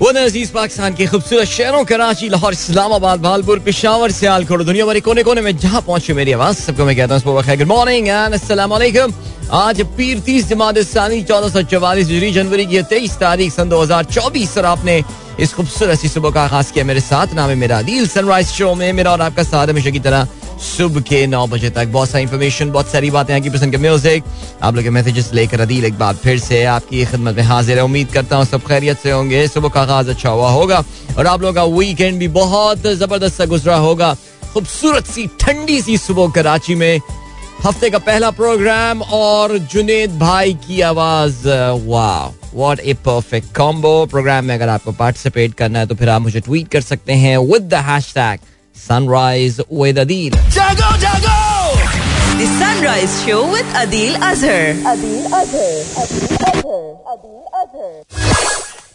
वो अज़ीज़ पाकिस्तान के खूबसूरत शहरों, कराची, लाहौर, इस्लामाबाद, भालपुर, पिशावर, सियालकोट, दुनिया भर कोने कोने में जहाँ पहुँचे मेरी आवाज़, सबको मैं कहता हूँ गुड मॉर्निंग एंड आज पीर तीस जमात चौदह सौ चौवालीस जनवरी की तेईस तारीख, सन दो हज़ार चौबीस, और आपने इस खूबसूरत सी सुबह का आगाज़ किया मेरे साथ। नाम है मेरा दिल सनराइज शो में मेरा और आपका साथ हमेशा की तरह सुबह के नौ बजे तक। बहुत सारी इन्फॉर्मेशन बहुत सारी बातें हैं की पसंद के म्यूज़िक आप लोग के मैसेजेस लेकर अदील एक बार फिर से आपकी खिदमत में हाजिर है। उम्मीद करता हूँ सब खैरियत से होंगे। सुबह का आगाज़ अच्छा हुआ होगा और आप लोगों का वीकेंड भी बहुत ज़बरदस्त सा गुजरा होगा। खूबसूरत सी, ठंडी सी सुबह कराची में। हफ़्ते का पहला प्रोग्राम और जुनेद भाई की आवाज़ वाह what a perfect combo program में अगर आपको पार्टिसिपेट करना है तो फिर आप मुझे ट्वीट कर सकते हैं with the hashtag sunrise with Adil जागो जागो The Sunrise Show with Adil Azhar.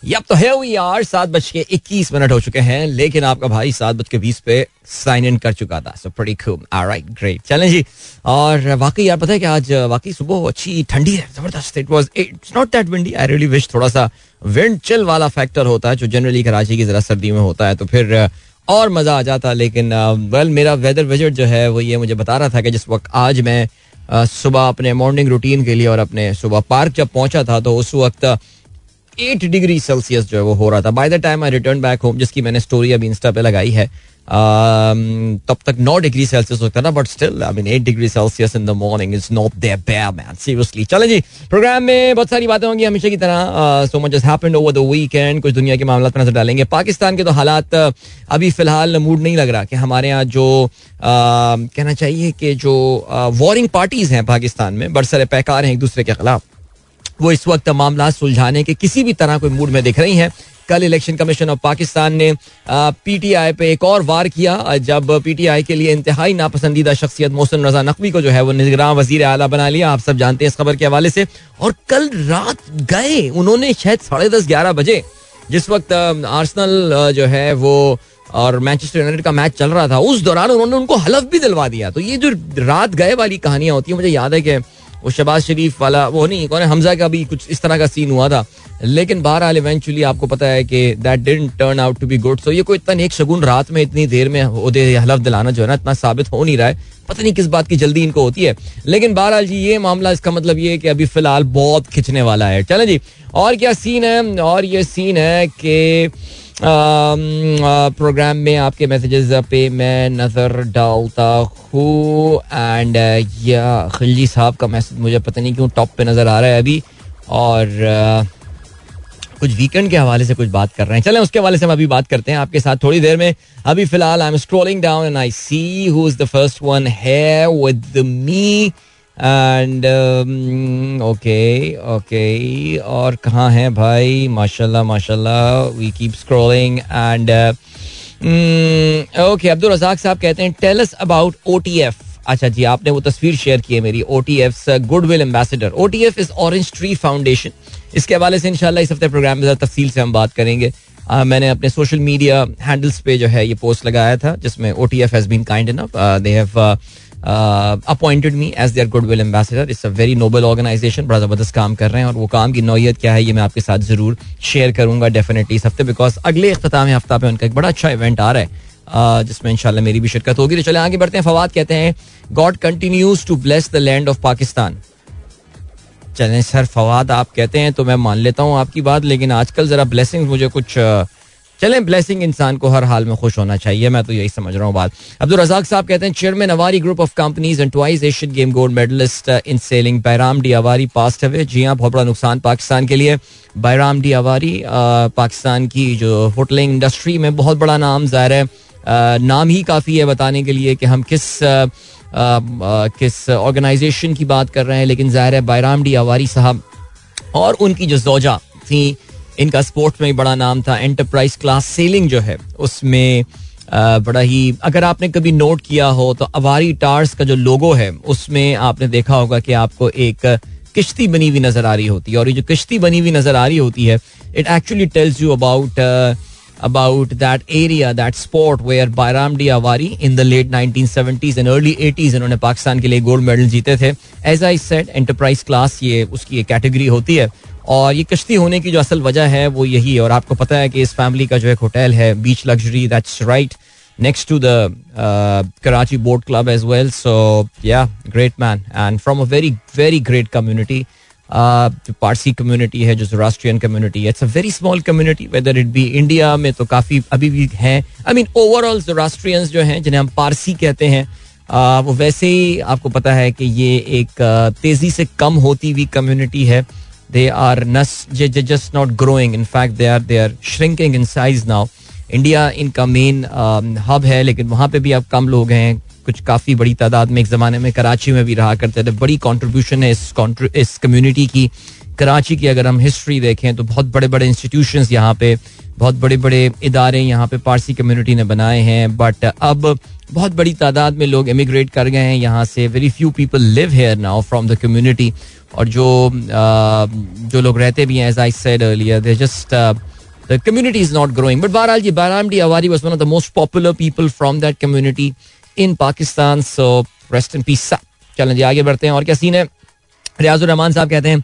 Yup तो है वी आर सात बज के इक्कीस मिनट हो चुके हैं लेकिन आपका भाई सात बज के बीस पे साइन इन कर चुका था सो प्रीटी खूब ऑलराइट ग्रेट चलें जी और वाकई यार पता है कि आज वाकई सुबह अच्छी ठंडी है ज़बरदस्त it was it's not that windy I really wish थोड़ा सा विंड चिल वाला फैक्टर होता है जो जनरली कराची की जरा सर्दी में होता है तो फिर और मज़ा आ जाता, लेकिन वेल मेरा वेदर विज़िट जो है, वो ये मुझे बता रहा था कि जिस वक्त आज मैं सुबह अपने मॉर्निंग रूटीन के लिए और अपने सुबह पार्क जब पहुँचा था तो उस वक्त एट डिग्री सेल्सियस जो है वो हो रहा था। By the time I return back home जिसकी मैंने स्टोरी अभी इंस्टा पे लगाई है तब तक नौ डिग्री सेल्सियस होता था but still I mean eight degree Celsius in the morning is not there bad man seriously चलें जी प्रोग्राम में बहुत सारी बातें होंगी हमेशा की तरह। So much has happened over the weekend कुछ दुनिया के मामला पर नज़र डालेंगे। पाकिस्तान के तो हालात अभी फ़िलहाल मूड नहीं लग रहा कि हमारे यहाँ जो कहना चाहिए कि जो वॉरिंग पार्टीज़ हैं पाकिस्तान में, बरसर पैकार हैं एक दूसरे के खिलाफ। वो इस वक्त मामला सुलझाने के किसी भी तरह कोई मूड में दिख रही हैं। कल इलेक्शन कमीशन ऑफ़ पाकिस्तान ने पीटीआई पे एक और वार किया, जब पीटीआई के लिए इंतहाई नापसंदीदा शख्सियत मोहसिन रजा नकवी को जो है वो निगरान वज़ीर आला बना लिया। आप सब जानते हैं इस खबर के हवाले से। और कल रात गए, उन्होंने शायद साढ़े दस ग्यारह बजे, जिस वक्त आर्सनल जो है वो, और मैनचेस्टर यूनाइटेड का मैच चल रहा था, उस दौरान उन्होंने उनको हलफ भी दिलवा दिया। तो ये जो रात गए वाली कहानियाँ होती है, मुझे याद है कि वो शबाज शरीफ वाला, वो नहीं, कौन है? हमजा का भी कुछ इस तरह का सीन हुआ था। लेकिन बहरहाल इवेंचुअली आपको पता है कि that didn't turn out to be good so ये कोई इतना नेक शगुन रात में इतनी देर में हलफ दिलाना जो है ना, इतना साबित हो नहीं रहा है। पता नहीं किस बात की जल्दी इनको होती है। लेकिन बहरहाल जी, ये मामला, इसका मतलब ये है कि अभी फ़िलहाल बहुत खिंचने वाला है। चले जी, और क्या सीन है? और ये सीन है कि प्रोग्राम में आपके मैसेजेस पे मैं नज़र डालता हूँ एंड या खिलजी साहब का मैसेज मुझे पता नहीं क्यों टॉप पे नज़र आ रहा है अभी और कुछ वीकेंड के हवाले से कुछ बात कर रहे हैं। चलें, उसके हवाले से हम अभी बात करते हैं। आपके साथ थोड़ी देर में अभी फ़िलहाल I am scrolling down and I see who is the first one है with me and okay okay और कहाँ है भाई? माशाल्लाह माशाल्लाह. We keep scrolling and okay Abdul Razzaq साहब कहते हैं टेल अस अबाउट ओटीएफ अच्छा जी आपने वो तस्वीर शेयर की है मेरी O T F goodwill ambassador O T F is orange tree foundation इसके हवाले से इनशाला इस हफ़्ते प्रोग्राम में तफसील से हम बात करेंगे। uh, मैंने अपने सोशल मीडिया हैंडल्स पे जो है ये पोस्ट लगाया था जिसमें O T F has been kind enough they have appointed me as their goodwill ambassador it's a very noble organisation बड़ा ज़बरदस्त काम कर रहे हैं और वो काम की नौयत क्या है, ये मैं आपके साथ ज़रूर शेयर करूँगा डेफिनेटली इस हफ़्ते बिकॉज़ अगले अख्ताम हफ़्ता पे उनका एक बड़ा अच्छा इवेंट आ रहा है जिसमें इंशाल्लाह मेरी भी शिरकत होगी। तो चले, आगे बढ़ते हैं। फवाद कहते हैं God continues to bless the land of Pakistan चलें, सर फवाद, आप कहते हैं तो मैं मान लेता हूँ आपकी बात, लेकिन आजकल जरा ब्लेसिंग मुझे कुछ चलें ब्लेसिंग इंसान को हर हाल में खुश होना चाहिए, मैं तो यही समझ रहा हूँ बात। अब्दुल रजाक साहब कहते हैं chairman Avari group of companies and twice Asian game gold medallist in sailing Byram D Avari passed away जी हाँ बहुत बड़ा नुकसान पाकिस्तान के लिए। बैराम डी अवारी पाकिस्तान की जो होटलिंग इंडस्ट्री में बहुत बड़ा नाम ज़ाहिर है। नाम ही काफ़ी है बताने के लिए कि हम किस किस ऑर्गेनाइजेशन की बात कर रहे हैं, लेकिन ज़ाहिर है बैराम डी अवारी साहब और उनकी जो जोजा थी इनका स्पोर्ट्स में बड़ा नाम था एंटरप्राइज क्लास सेलिंग जो है उसमें बड़ा ही अगर आपने कभी नोट किया हो तो अवारी टार्स का जो लोगो है उसमें आपने देखा होगा कि आपको एक किश्ती बनी हुई नज़र आ रही होती है। और ये जो किश्ती बनी हुई नज़र आ रही होती है it actually tells you about that area, that sport where Bayram Di Awari in the late 1970s and early 80s इन्होंने पाकिस्तान के लिए गोल्ड मेडल जीते थे। As I said enterprise class ये उसकी एक कैटेगरी होती है। और ये कश्ती होने की जो असल वजह है वो यही है और आपको पता है कि इस फैमिली का जो एक होटल है beach luxury that's right next to the uh, Karachi Boat Club as well. So yeah, great man, and from a very very great community. Uh, जो पारसी कम्युनिटी है जो जोरास्ट्रियन कम्युनिटी है it's a very small community whether it be India में तो काफ़ी अभी भी हैं आई मीन ओवरऑल जोरास्ट्रियंस जो हैं जिन्हें हम पारसी कहते हैं uh, वो वैसे ही आपको पता है कि ये एक uh, तेज़ी से कम होती हुई कम्युनिटी है they are not just not growing in fact they are they are shrinking in size now India इनका मेन हब है, लेकिन वहाँ पे भी अब कम लोग हैं। कुछ काफ़ी बड़ी तादाद में एक ज़माने में कराची में भी रहा करते थे। बड़ी कंट्रीब्यूशन है इस इस कम्युनिटी की। कराची की अगर हम हिस्ट्री देखें तो बहुत बड़े बड़े इंस्टीट्यूशंस यहाँ पे, बहुत बड़े बड़े इदारे यहाँ पे पारसी कम्युनिटी ने बनाए हैं। बट अब बहुत बड़ी तादाद में लोग इमिग्रेट कर गए हैं। यहाँ से very few people live here now from the community और जो जो लोग रहते भी हैं as I said earlier they just the community is not growing. But Bahral ji, Bahram Di Awari was one of the most popular people from that community in Pakistan. So rest in peace. चलें जी आगे बढ़ते हैं और क्या scene है रियाजुर रहमान साहब कहते हैं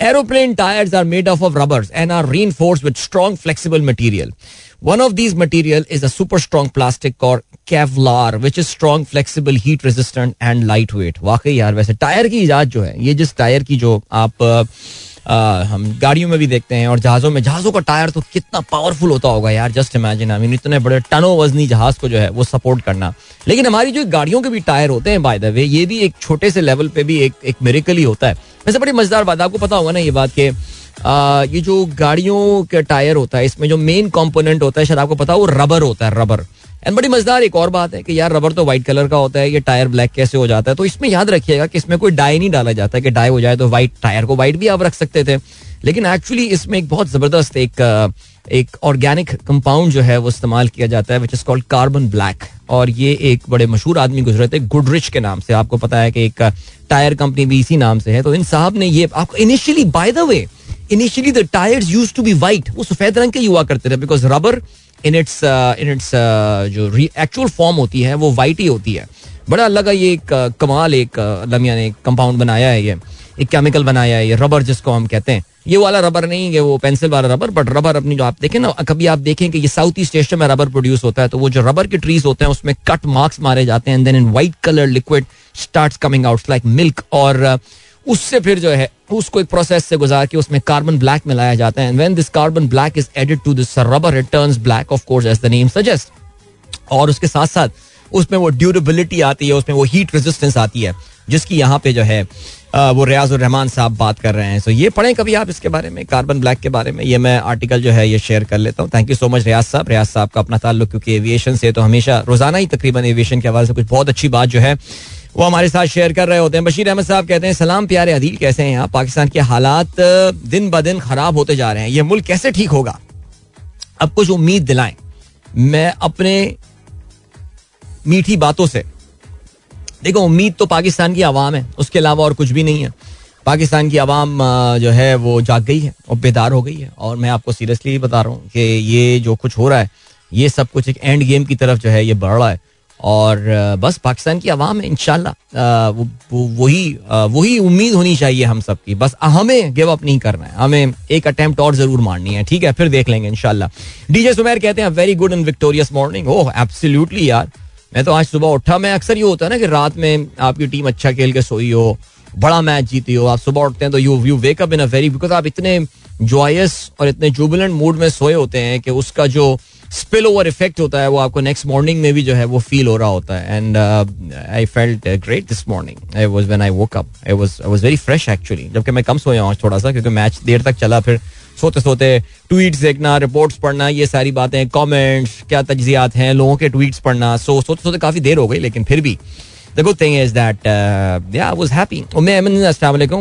Aeroplane tires are made up of rubbers and are reinforced with strong flexible material. One of these material is a super strong plastic called Kevlar, which is strong, flexible, heat resistant and lightweight. वाकई यार वैसे tyre की इजाद जो है ये जिस tyre की जो आप आ, हम गाड़ियों में भी देखते हैं और जहाजों में जहाजों का टायर तो कितना पावरफुल होता होगा यार जस्ट इमेजिन आई मीन इतने बड़े टनो वजनी जहाज़ को जो है वो सपोर्ट करना। लेकिन हमारी जो गाड़ियों के भी टायर होते हैं बाय द वे ये भी एक छोटे से लेवल पे भी एक एक मेरिकल ही होता है। वैसे बड़ी मज़ेदार बात आपको पता होगा ना ये बात कि ये जो गाड़ियों का टायर होता है इसमें जो मेन कॉम्पोनेंट होता है शायद आपको पता हो रबर होता है रबर एंड बड़ी मज़ेदार एक और बात है कि यार रबर तो व्हाइट कलर का होता है, ये टायर ब्लैक कैसे हो जाता है? तो इसमें याद रखिएगा कि इसमें कोई डाई नहीं डाला जाता है कि डाई हो जाए तो व्हाइट टायर को व्हाइट भी आप रख सकते थे। लेकिन एक्चुअली इसमें एक बहुत ज़बरदस्त एक एक ऑर्गेनिक कंपाउंड जो है वो इस्तेमाल किया जाता है which is called carbon black और ये एक बड़े मशहूर आदमी गुजरे थे गुडरिच के नाम से। आपको पता है कि एक टायर कंपनी भी इसी नाम से है। तो इन साहब ने ये, आपको initially by the way initially the tyres used to be white वो सफ़ेद रंग के हुआ करते थे because rubber in its in its जो एक्चुअल फॉर्म होती है, वो वाइट ही होती है। बड़ा लगा ये एक कमाल एक लमिया ने कंपाउंड बनाया है ये। एक केमिकल बनाया है ये रबर जिसको हम कहते हैं। ये वाला रबर नहीं है, वो पेंसिल वाला रबर बट रबर अपनी जो आप देखें ना, कभी आप देखें कि ये साउथ ईस्ट एशिया में रबर प्रोड्यूस होता है तो वो जो रबर के ट्रीज होते हैं, उसमें कट मार्क्स मारे जाते हैं and then in white colour liquid start coming out like milk और उससे फिर जो है उसको एक प्रोसेस से गुजार के उसमें कार्बन ब्लैक मिलाया जाता है। And when this carbon black is added to this rubber it turns black of course as the name suggest और उसके साथ साथ उसमें वो ड्यूरेबिलिटी आती है उसमें वो हीट रेजिस्टेंस आती है जिसकी यहाँ पे जो है वो रियाज रहमान साहब बात कर रहे हैं। सो so, ये पढ़ें कभी आप इसके बारे में कार्बन ब्लैक के बारे में। ये मैं आर्टिकल जो है ये शेयर कर लेता हूँ। Thank you so much Riaz साहब। रियाज साहब का अपना ताल्लुक क्योंकि एविएशन से तो हमेशा रोज़ाना ही तकरीबन एविएशन के हवाले से कुछ बहुत अच्छी बात जो है वो हमारे साथ शेयर कर रहे होते हैं। बशीर अहमद साहब कहते हैं, सलाम प्यारे अदील, कैसे हैं यहाँ पाकिस्तान के हालात दिन ब दिन खराब होते जा रहे हैं। ये मुल्क कैसे ठीक होगा? अब कुछ उम्मीद दिलाएँ। मैं अपने मीठी बातों से, देखो, उम्मीद तो पाकिस्तान की आवाम है, उसके अलावा और कुछ भी नहीं है। पाकिस्तान की आवाम जो है, वो जाग गई है और बेदार हो गई है। और मैं आपको सीरियसली बता रहा हूँ कि ये जो कुछ हो रहा है, ये सब कुछ एक एंड गेम की तरफ़ जो है, ये बढ़ रहा है। और बस पाकिस्तान की आवाम है इनशाला वही वही उम्मीद होनी चाहिए हम सबकी बस हमें गिव अप नहीं करना है। हमें एक अटेम्प्ट और ज़रूर मारनी है, ठीक है? फिर देख लेंगे इनशाला डीजे सुमेर कहते हैं very good and victorious morning oh absolutely यार। मैं तो आज सुबह उठा, मैं अक्सर ये होता है ना कि रात में आपकी टीम अच्छा खेल के सोई हो, बड़ा मैच जीती हो, आप सुबह उठते हैं तो you you wake up in a very because आप इतने जॉयस और इतने जुबिलेंट मूड में सोए होते हैं कि उसका जो स्पिल ओवर इफ़ेक्ट होता है, वो आपको नेक्स्ट मॉर्निंग में भी जो है वो फील हो रहा होता है। And I felt great this morning I was when I woke up I was I was very fresh actually जबकि मैं कम सोया हूँ थोड़ा सा, क्योंकि मैच देर तक चला, फिर सोते सोते ट्वीट्स देखना रिपोर्ट्स पढ़ना, ये सारी बातें कॉमेंट्स क्या तजियात हैं, लोगों के ट्वीट्स पढ़ना, सो सोते सोते काफ़ी देर हो गई, लेकिन फिर भी The good thing is that uh, yeah, I was happy.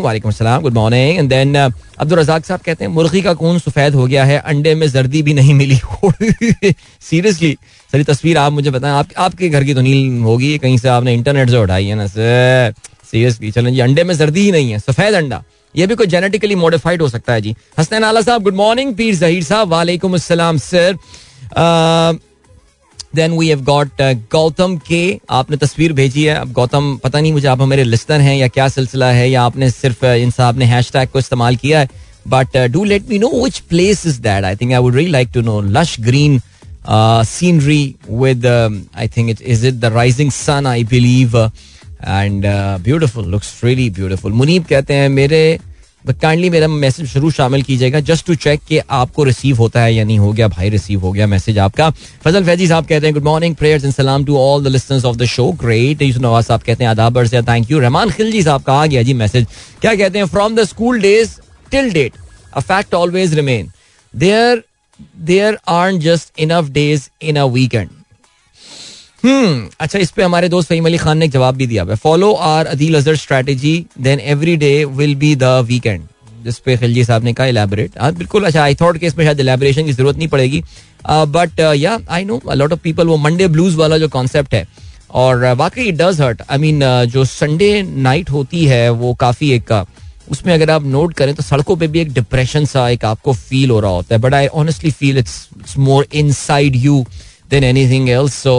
वालेकुम सलाम good morning and then Abdul Razzaq साहब कहते हैं मुर्गी का खून सफ़ेद हो गया है अंडे में जर्दी भी नहीं मिली। सीरियसली सर तस्वीर आप मुझे बताएँ आप, आपके घर की तो नील होगी कहीं से आपने इंटरनेट से उठाई है ना सर। सीरियसली चलें जी अंडे में जर्दी ही नहीं है सफ़ेद अंडा। ये भी कोई जेनेटिकली मॉडिफाइड हो सकता है जी। हसनैन आला साहब गुड मॉर्निंग पीर जहीर साहब वालेकुम अस्सलाम sir then we have got Gautam के आपने तस्वीर भेजी है। अब गौतम, पता नहीं मुझे आप मेरे लिस्टर हैं या क्या सिलसिला है या आपने सिर्फ़ इन साहब ने हैश को इस्तेमाल किया है। But do let me know which place is that I think I would really like to know lush green scenery with I think it is it the rising sun I believe and beautiful looks really beautiful Munib कहते हैं, मेरे kindly मेरा message ज़रूर शामिल कीजिएगा just to check कि आपको receive होता है या नहीं हो गया, भाई रिसीव हो गया मैसेज आपका। फजल फैजी साहब कहते हैं गुड मॉर्निंग प्रेयर्स एंड सलाम to all the listeners of the show great Nawaz साहब कहते हैं आदाबर से थैंक यू रहमान खिलजी साहब का आ गया जी मैसेज क्या कहते हैं from the school days till date a fact always remain there there are just enough days in a weekend hmm अच्छा इस पे हमारे दोस्त फहीम अली खान ने एक जवाब भी दिया follow our Adil Azhar strategy then every day will be the weekend जिस पे खिलजी साहब ने कहा इलेबोरेट हाँ बिल्कुल अच्छा आई थॉट के इसमें शायद इलेबोरेशन की ज़रूरत नहीं पड़ेगी। But yeah I know lot of people वो मंडे ब्लूज वाला जो कॉन्सेप्ट है और uh, वाकई it does hurt I mean जो संडे नाइट होती है वो काफ़ी एक uh, उसमें अगर आप नोट करें तो सड़कों पे भी एक डिप्रेशन सा एक आपको फील हो रहा होता है। But I honestly feel it's more inside you than anything else so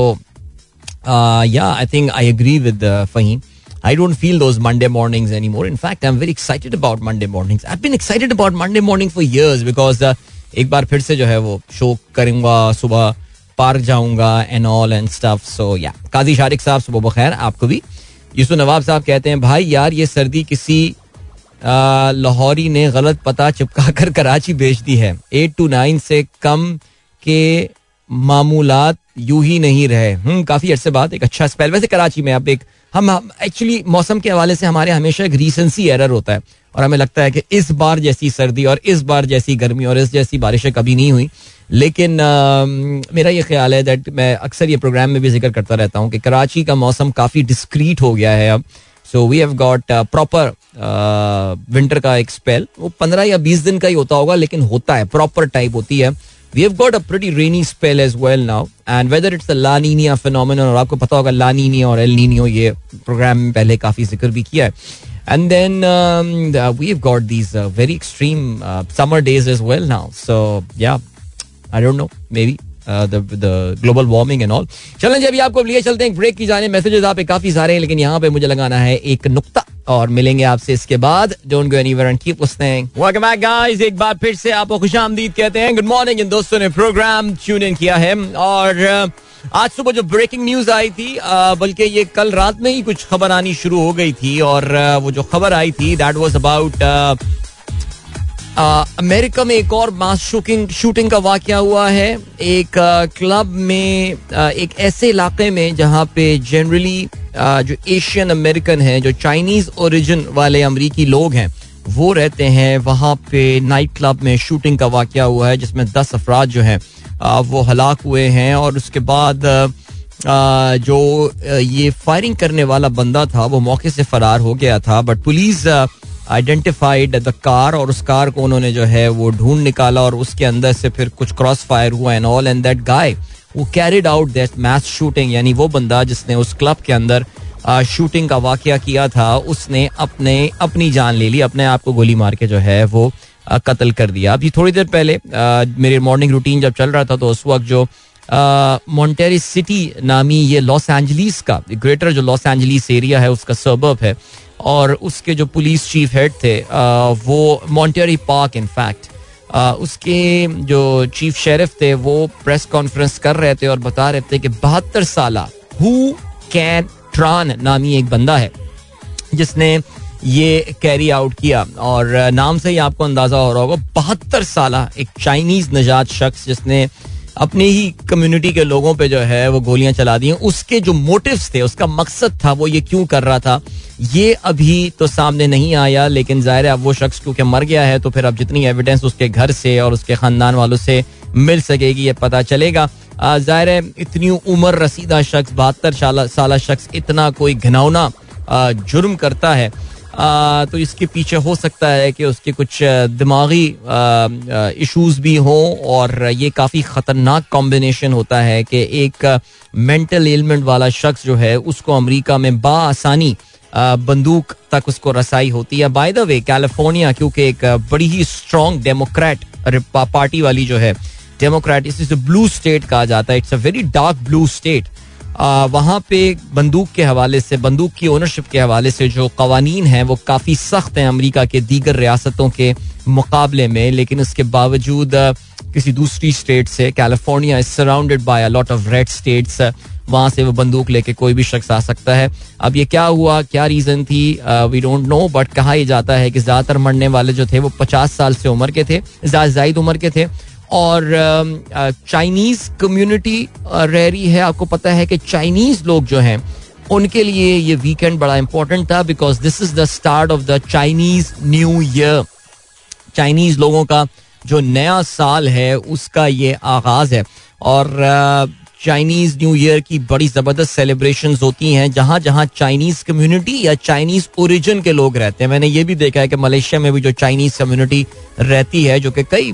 Uh, yeah, I think I agree with uh, Fahim. I don't feel those Monday mornings anymore. In fact, I'm very excited about Monday mornings. I've been excited about Monday morning for years because uh, एक बार फिर से जो है वो show करूँगा सुबह park जाऊँगा and all and stuff so yeah Qazi Shariq साहब सुबह बखैर आपको भी यूसुफ नवाब साहब कहते हैं भाई यार ये सर्दी किसी लाहौरी ने गलत पता चिपका कर कराची भेज दी है एट टू नाइन से कम के मामूलात यू ही नहीं रहे। हम्म काफ़ी अरसे बाद एक अच्छा स्पेल वैसे कराची में अब एक हम एक्चुअली मौसम के हवाले से हमारे हमेशा एक रिसेंसी एरर होता है। और हमें लगता है कि इस बार जैसी सर्दी और इस बार जैसी गर्मी और इस जैसी बारिशें कभी नहीं हुई। लेकिन आ, मेरा ये ख्याल है दैट मैं अक्सर ये प्रोग्राम में भी ज़िक्र करता रहता हूँ कि कराची का मौसम काफ़ी डिस्क्रीट हो गया है अब। So we have got proper winter का एक स्पेल वो पंद्रह या बीस दिन का ही होता होगा लेकिन होता है। प्रॉपर टाइप होती है। We have got a pretty rainy spell as well now and whether it's the La Nina phenomenon और आपको पता होगा ला नीनिया और एल ये प्रोग्राम में पहले काफ़ी ज़िक्र भी किया है। And then we have got these very extreme summer days as well now so yeah I don't know maybe global warming and all चलें जी, अभी आपको लिए चलते हैं ब्रेक की जाने। मैसेजेस आप काफ़ी सारे हैं, लेकिन यहाँ पे मुझे लगाना है एक नुक्ता। और मिलेंगे आपसे इसके बाद। Don't go anywhere and keep listening welcome back guys एक बार फिर से आपको खुशामदीद कहते हैं। गुड मॉर्निंग इन दोस्तों ने प्रोग्राम ट्यून इन किया है। और आज सुबह जो ब्रेकिंग न्यूज़ आई थी बल्कि ये कल रात में ही कुछ खबर आनी शुरू हो गई थी। और वो जो खबर आई थी दैट वाज अबाउट अमेरिका में एक और मास शूटिंग शूटिंग का वाक़ हुआ है। एक क्लब में एक ऐसे इलाके में जहाँ पे जनरली जो एशियन अमेरिकन हैं, जो चाइनीज़ ओरिजिन वाले अमरीकी लोग हैं, वो रहते हैं। वहाँ पे नाइट क्लब में शूटिंग का वाक़ हुआ है, जिसमें दस अफराद जो हैं वो हलाक हुए हैं और उसके बाद जो ये फायरिंग करने वाला बंदा था, वो मौके से फरार हो गया था। But police identified the car और उस कार को उन्होंने जो है वो ढूंढ निकाला और उसके अंदर से फिर कुछ क्रॉस फायर हुआ and all and that guy वो carried out that mass shooting यानी वो बंदा जिसने उस क्लब के अंदर शूटिंग का वाक्य किया था, उसने अपने, अपनी जान ले ली, अपने आप को गोली मार के जो है वो कत्ल कर दिया। अभी थोड़ी देर पहले मेरी मॉर्निंग रूटीन जब चल रहा था तो उस वक्त जो मॉन्टेरी सिटी नामी ये लॉस एंजलिस का ग्रेटर जो लॉस एंजलिस एरिया है, उसका सबब है और उसके जो पुलिस चीफ हेड थे वो मॉन्टेरी पार्क इनफैक्ट उसके जो चीफ शेरिफ थे, वो प्रेस कॉन्फ्रेंस कर रहे थे और बता रहे थे कि बहत्तर साल हु कैन ट्रान नामी एक बंदा है, जिसने ये कैरी आउट किया। और नाम से ही आपको अंदाज़ा हो रहा होगा, बहत्तर साल एक चाइनीज़ नजात शख्स जिसने अपनी ही कम्युनिटी के लोगों पे जो है वो गोलियाँ चला दी उसके जो मोटिव्स थे, उसका मकसद था वो ये क्यों कर रहा था, ये अभी तो सामने नहीं आया, लेकिन ज़ाहिर है अब वो शख्स क्योंकि मर गया है तो फिर अब जितनी एविडेंस उसके घर से और उसके खानदान वालों से मिल सकेगी, ये पता चलेगा। ज़ाहिर है इतनी उम्र रसीदा शख्स, बहत्तर साल शख्स इतना कोई घिनौना जुर्म करता है। तो इसके पीछे हो सकता है कि उसके कुछ दिमागी इश्यूज़ भी हों और ये काफ़ी ख़तरनाक कॉम्बिनेशन होता है कि एक मेंटल एलमेंट वाला शख्स जो है, उसको अमेरिका में बासानी बंदूक तक उसको रसाई होती है। बाय द वे कैलिफ़ोर्निया क्योंकि एक बड़ी ही स्ट्रॉन्ग डेमोक्रेट पार्टी वाली जो है डेमोक्रेट इस ब्लू स्टेट कहा जाता है। It's a very dark blue state वहाँ पे बंदूक के हवाले से, बंदूक की ओनरशिप के हवाले से जो कवानीन हैं, वो काफ़ी सख्त हैं अमरीका के दीगर रियासतों के मुकाबले में, लेकिन उसके बावजूद किसी दूसरी स्टेट से California is surrounded by a lot of red states वहाँ से वो बंदूक लेके कोई भी शख्स आ सकता है। अब ये क्या हुआ, क्या रीजन थी वी डोंट नो बट कहा यह जाता है कि ज़्यादातर मरने वाले जो थे, वो पचास साल से उम्र के थे, जायद उम्र के थे। और चाइनीज़ कम्युनिटी रह रही है। आपको पता है कि चाइनीज़ लोग जो हैं, उनके लिए ये वीकेंड बड़ा इंपॉर्टेंट था because this is the start of the Chinese New Year Chinese लोगों का जो नया साल है, उसका ये आगाज़ है। और चाइनीज़ न्यू ईयर की बड़ी ज़बरदस्त सेलिब्रेशन होती हैं जहाँ जहाँ चाइनीज़ कम्युनिटी या चाइनीज़ ओरिजिन के लोग रहते हैं। मैंने ये भी देखा है कि मलेशिया में भी जो चाइनीज़ कम्युनिटी रहती है, जो कि कई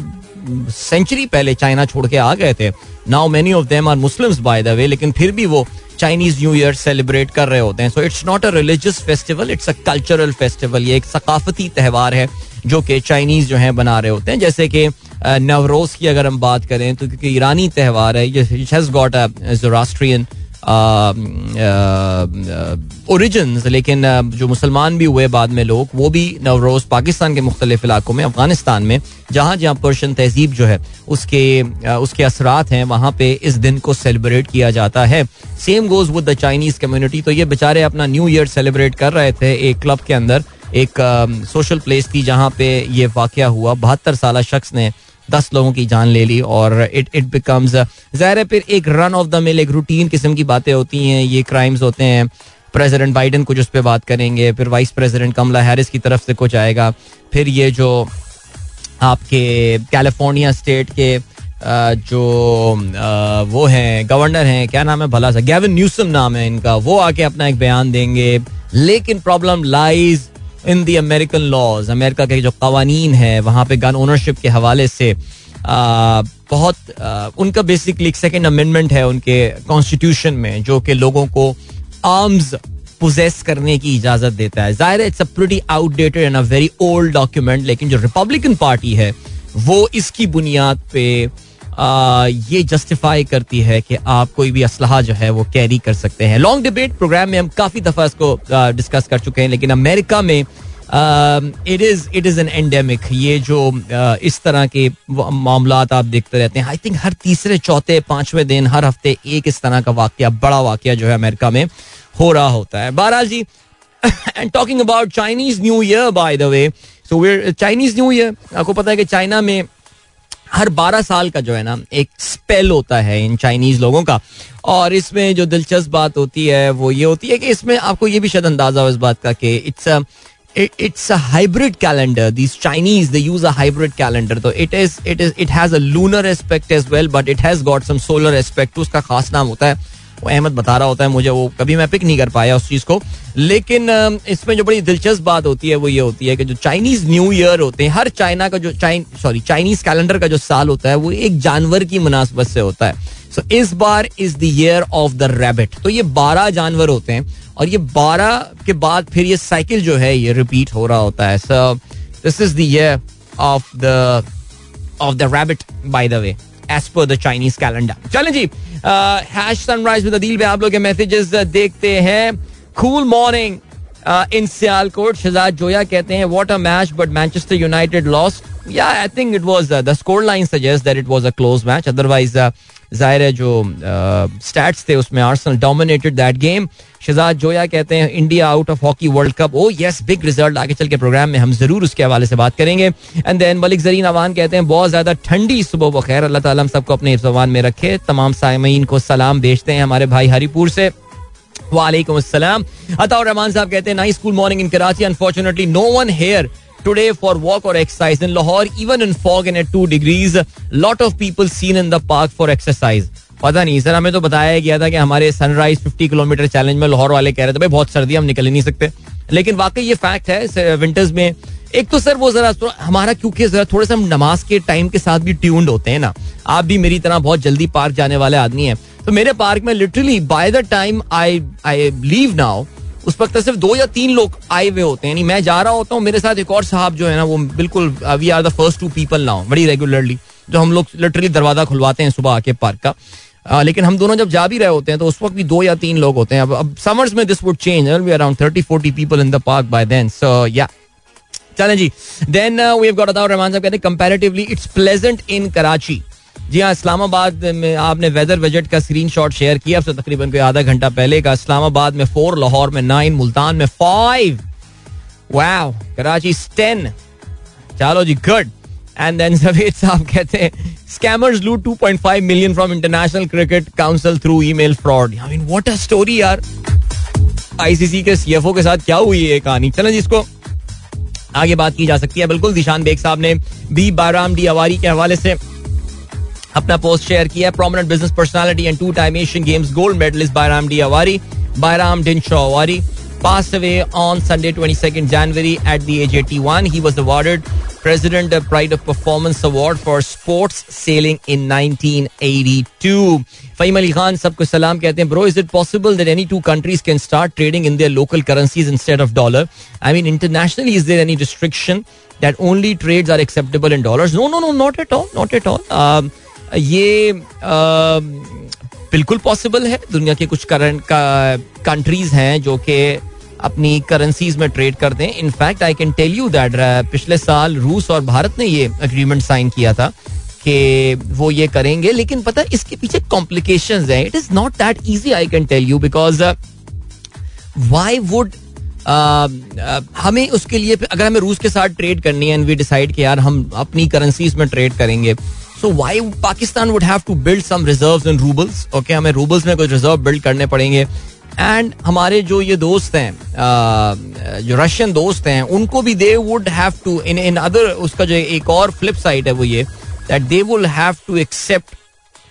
सेंचुरी पहले चाइना छोड़ के आ गए थे। Now many of them are Muslims by the way लेकिन फिर भी वो चाइनीज़ न्यू ईयर सेलिब्रेट कर रहे होते हैं। So it's not a religious festival it's a cultural festival ये एक सकाफती त्यौहार है जो कि चाइनीज़ जो है बना रहे होते हैं। जैसे कि नवरोज की अगर हम बात करें तो क्योंकि ईरानी त्यौहार है has got a Zoroastrian origin लेकिन जो मुसलमान भी हुए बाद में लोग, वो भी नवरोज पाकिस्तान के मुख्तलिफ़ इलाकों में, अफ़गानिस्तान में, जहाँ जहाँ पर्शियन तहजीब जो है, उसके उसके असरात हैं, वहाँ पे इस दिन को सेलिब्रेट किया जाता है। Same goes with the Chinese community तो ये बेचारे अपना न्यू ईयर सेलिब्रेट कर रहे थे एक क्लब के अंदर, एक सोशल प्लेस थी जहाँ पे ये वाक़ हुआ। बहत्तर साल शख्स ने दस लोगों की जान ले ली और इट इट बिकम्स ज़ाहिर है फिर एक रन ऑफ़ द मिल एक रूटीन किस्म की बातें होती हैं, ये क्राइम्स होते हैं। प्रेसिडेंट बाइडन कुछ उस पर बात करेंगे, फिर वाइस प्रेसिडेंट कमला हैरिस की तरफ़ से कुछ आएगा, फिर ये जो आपके कैलिफ़ोर्निया स्टेट के जो वो हैं गवर्नर हैं, क्या नाम है भला सा गैविन न्यूसम नाम है इनका, वो आके अपना एक बयान देंगे। लेकिन problem lies in the American laws America के जो कवानीन है वहाँ पे गन ओनरशिप के हवाले से आ, बहुत आ, उनका बेसिकली सेकेंड अमेंडमेंट है उनके कॉन्स्टिट्यूशन में जो कि लोगों को आर्म्स पोजेस करने की इजाज़त देता है। ज़ाहिर it's a pretty outdated and a very old document लेकिन जो रिपब्लिकन पार्टी है वो इसकी बुनियाद पे ये जस्टिफाई करती है कि आप कोई भी असलहा जो है वो कैरी कर सकते हैं। लॉन्ग डिबेट प्रोग्राम में हम काफ़ी दफ़ा इसको डिस्कस कर चुके हैं, लेकिन अमेरिका में it is it is an endemic ये जो इस तरह के मामला आप देखते रहते हैं। आई थिंक हर तीसरे, चौथे, पाँचवें दिन, हर हफ़्ते एक इस तरह का वाक्य, बड़ा वाक्य जो है अमेरिका में हो रहा होता है। बहरहाल जी and talking about Chinese New Year by the way so Chinese New Year आपको पता है कि चाइना में हर बारह साल का जो है ना, एक स्पेल होता है इन चाइनीज़ लोगों का। और इसमें जो दिलचस्प बात होती है, वो ये होती है कि इसमें आपको ये भी शायद अंदाज़ा हो इस बात का कि it's it's a hybrid calendar this Chinese they use a hybrid calendar तो it is it is it has a lunar aspect as well but it has got some solar aspect उसका खास नाम होता है अहमद बता रहा होता है मुझे, वो कभी मैं पिक नहीं कर पाया उस चीज़ को। लेकिन इसमें जो बड़ी दिलचस्प बात होती है, वो ये होती है कि जो चाइनीज़ न्यू ईयर होते हैं, हर चाइना का जो चाइन सॉरी चाइनीज़ कैलेंडर का जो साल होता है, वो एक जानवर की मुनासबत से होता है। सो इस बार is the year of the rabbit तो ये बारह जानवर होते हैं, और ये बारह के बाद फिर ये साइकिल जो है, ये रिपीट हो रहा होता है। So this is the year of the of the rabbit by the way as per the Chinese calendar चलें जी हैश सनराइज विद अदील आप लोग के मैसेजेस देखते हैं cool morning in Sialkot Shahzad Zoya कहते हैं what a match but Manchester United lost या I think it was the score line suggest that it was a close match otherwise ज़ाहिर है जो स्टैट्स थे उसमें Arsenal dominated that game Shahzad Zoya कहते हैं India out of hockey world cup oh yes big result आगे चल के प्रोग्राम में हम ज़रूर उसके हवाले से बात करेंगे। एंड देन मलिक जरीन अवान कहते हैं बहुत ज़्यादा ठंडी सुबह बखैर अल्लाह ताला हम सबको अपने जबान में रखे। तमाम सामीन को सलाम भेजते हैं हमारे भाई हरिपुर से। वालेकुम अस्सलाम। अताउर रहमान साहब कहते हैं nice school morning in Karachi. Unfortunately no one here today for walk or exercise in Lahore, even in fog and at two degrees. Lot of people seen in the park for exercise. पता नहीं, sir, हमें तो बताया गया था कि हमारे sunrise 50 kilometre challenge में लाहौर वाले कह रहे थे, भाई, बहुत सर्दी, हम निकल ही नहीं सकते। लेकिन वाकई ये फैक्ट है विंटर्स में। एक तो सर, वो जरा हमारा क्योंकि जरा थोड़ा सा हम नमाज़ के टाइम के साथ भी ट्यून्ड होते हैं ना। आप भी मेरी तरह बहुत जल्दी पार्क जाने वाले आदमी हैं। तो मेरे पार्क में literally by the time I I leave now उस वक्त सिर्फ़ दो या तीन लोग आए हुए होते हैं। मैं जा रहा होता हूँ, मेरे साथ एक और साहब जो है ना, वो बिल्कुल we are the first two people now बड़ी रेगुलरली जो हम लोग लिटरली दरवाज़ा खुलवाते हैं सुबह आके पार्क का। आ, लेकिन हम दोनों जब जा भी रहे होते हैं तो उस वक्त भी दो या तीन लोग होते हैं। अब अब समर्स में this would change we around thirty forty people in the park by then so या चलें जी। Then we have got Ataur Rahman साहब कहते हैं comparatively it's pleasant in Karachi जी हाँ इस्लामाबाद में आपने वेदर बजट का स्क्रीन शॉट शेयर किया अब से तकरीबन कोई आधा घंटा पहले का। इस्लामाबाद में फोर लाहौर में नाइन मुल्तान में फाइव वाओ कराची टेन चलो जी गुड एंड देन जवेद साहब कहते हैं scammers loot 2.5 million from International Cricket Council through email fraud I mean what a story यार। आईसीसी के सीएफओ के साथ क्या हुई है कहानी? चलें जिसको आगे बात की जा सकती है। बिल्कुल दिशान बेग साहब ने बी बाराम डी अवारी के हवाले से अपना पोस्ट शेयर किया है। Prominent business personality and two time Asian Games gold medalist Byram D Avari Byram Dinshaw Avari passed away on Sunday, 22nd January at the age 81. He was awarded President Pride of Performance Award for Sports Sailing in 1982. Fahim Ali Khan सबको सलाम कहते हैं Bro, is it possible that any two countries can start trading in their local currencies instead of dollar? I mean, internationally, is there any restriction that only trades are acceptable in dollars? No, no, no, not at all, not at all. Um, ये बिल्कुल possible है दुनिया के कुछ current countries हैं जो कि अपनी करेंसीज में ट्रेड करते हैं। In fact I can tell you that पिछले साल रूस और भारत ने ये अग्रीमेंट साइन किया था कि वो ये करेंगे। लेकिन पता है, इसके पीछे कॉम्प्लिकेशन है। It is not that easy I can tell you because why would हमें उसके लिए अगर हमें रूस के साथ ट्रेड करनी है एंड वी डिसाइड कि यार हम अपनी करेंसीज में ट्रेड करेंगे so why Pakistan would have to build some reserve in roubles okay हमें रूबल्स में कुछ रिज़र्व बिल्ड करने पड़ेंगे। एंड हमारे जो ये दोस्त हैं जो रशियन दोस्त हैं, उनको भी they would have to in in other उसका जो एक और फ्लिप साइड है वो ये that they will have to accept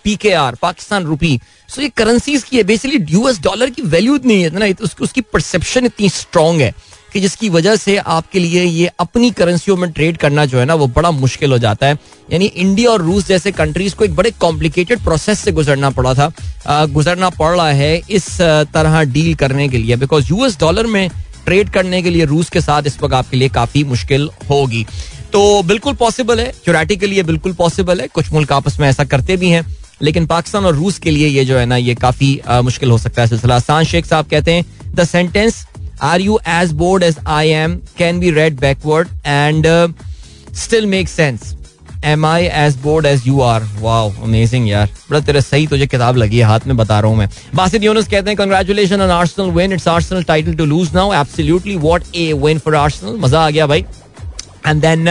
P K R Pakistan rupee so ये करेंसीज की है बेसिकली यूएस डॉलर की वैल्यू इतनी है ना, उसकी परसेप्शन इतनी स्ट्रांग है। कि जिसकी वजह से आपके लिए ये अपनी करेंसियों में ट्रेड करना जो है ना, वो बड़ा मुश्किल हो जाता है। यानी इंडिया और रूस जैसे कंट्रीज़ को एक बड़े कॉम्प्लिकेटेड प्रोसेस से गुजरना पड़ा था। गुजरना पड़ रहा है इस तरह डील करने के लिए। बिकॉज़ यूएस डॉलर में ट्रेड करने के लिए रूस के साथ इस वक्त आपके लिए काफ़ी मुश्किल होगी। तो बिल्कुल पॉसिबल है क्यूरिटी के लिए बिल्कुल पॉसिबल है। कुछ मुल्क आपस में ऐसा करते भी हैं। लेकिन पाकिस्तान और रूस के लिए ये जो है ना, ये काफ़ी मुश्किल हो सकता है सिलसिला। शेख साहब कहते हैं the sentence are you as bored as I am can be read backward and still make sense am I as bored as you are wow amazing यार बड़ा तेरा सही तुझे किताब लगी है, हाथ में बता रहा हूँ मैं। बासित यूनुस कहते हैं congratulation on Arsenal win it's Arsenal title to lose now absolutely what a win for Arsenal मज़ा आ गया भाई। And then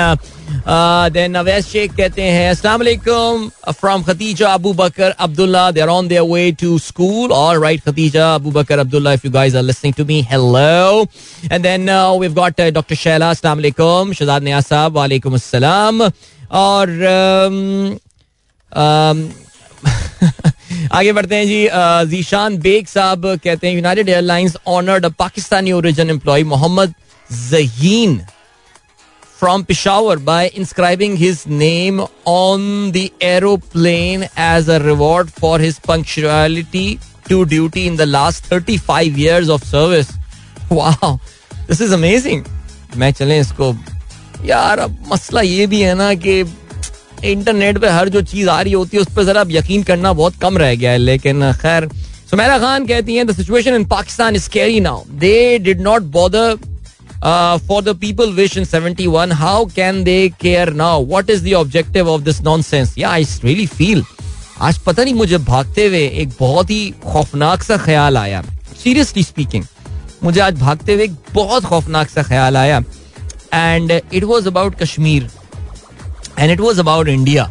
then Awais Sheikh कहते हैं अस्सलाम वालेकुम from Khatija Abu Bakar Abdullah they are on their way to school all right Khatija Abu Bakar Abdullah if you guys are listening to me hello and then we have got doctor Shaila अस्सलाम वालेकुम शहजाद नियाज साहब वालेकुम अस्सलाम और आगे बढ़ते हैं जी Zeeshan bag साहब कहते हैं United Airlines honoured Pakistani origin employee Mohammad Zaheen from Peshawar by inscribing his name on the aeroplane as a reward for his punctuality to duty in the last 35 years of service. Wow, this is amazing. मैं चले इसको यार अब मसला ये भी है ना कि इंटरनेट पे हर जो चीज आ रही होती है उस पर जरा यकीन करना बहुत कम रह गया है लेकिन खैर सुमेरा खान कहती हैं the situation in Pakistan is scary now they did not bother uh, for the people wish in 71 how can they care now? What is the objective of this nonsense? Yeah i really feel. आज पता नहीं मुझे भागते हुए एक बहुत ही खौफनाक सा ख्याल आया। सीरियसली स्पीकिंग मुझे आज भागते हुए एक बहुत खौफनाक सा ख्याल आया। And it was about Kashmir and it was about India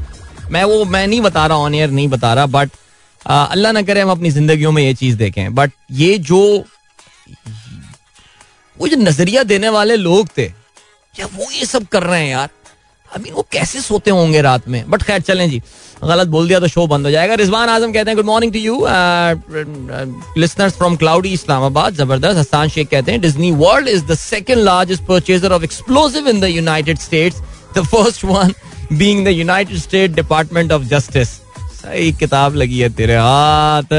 मैं वो मैं नहीं बता रहा ऑन एयर नहीं बता रहा बट अल्लाह ना करे हम अपनी जिंदगियों में ये चीज़ देखें। बट ये जो वो जो नज़रिया देने वाले लोग थे, क्या वो ये सब कर रहे हैं यार? अभी वो कैसे सोते होंगे रात में? बट खैर, चलें जी। गलत बोल दिया तो शो बंद हो जाएगा। रिजवान आज़म कहते हैं good morning to you listeners from cloudy Islamabad ज़बरदस्त। हसान शेख कहते हैं Disney World is the second largest purchaser of explosive in the United States the first one being the United State Department of Justice सही किताब लगी है तेरे हाथ।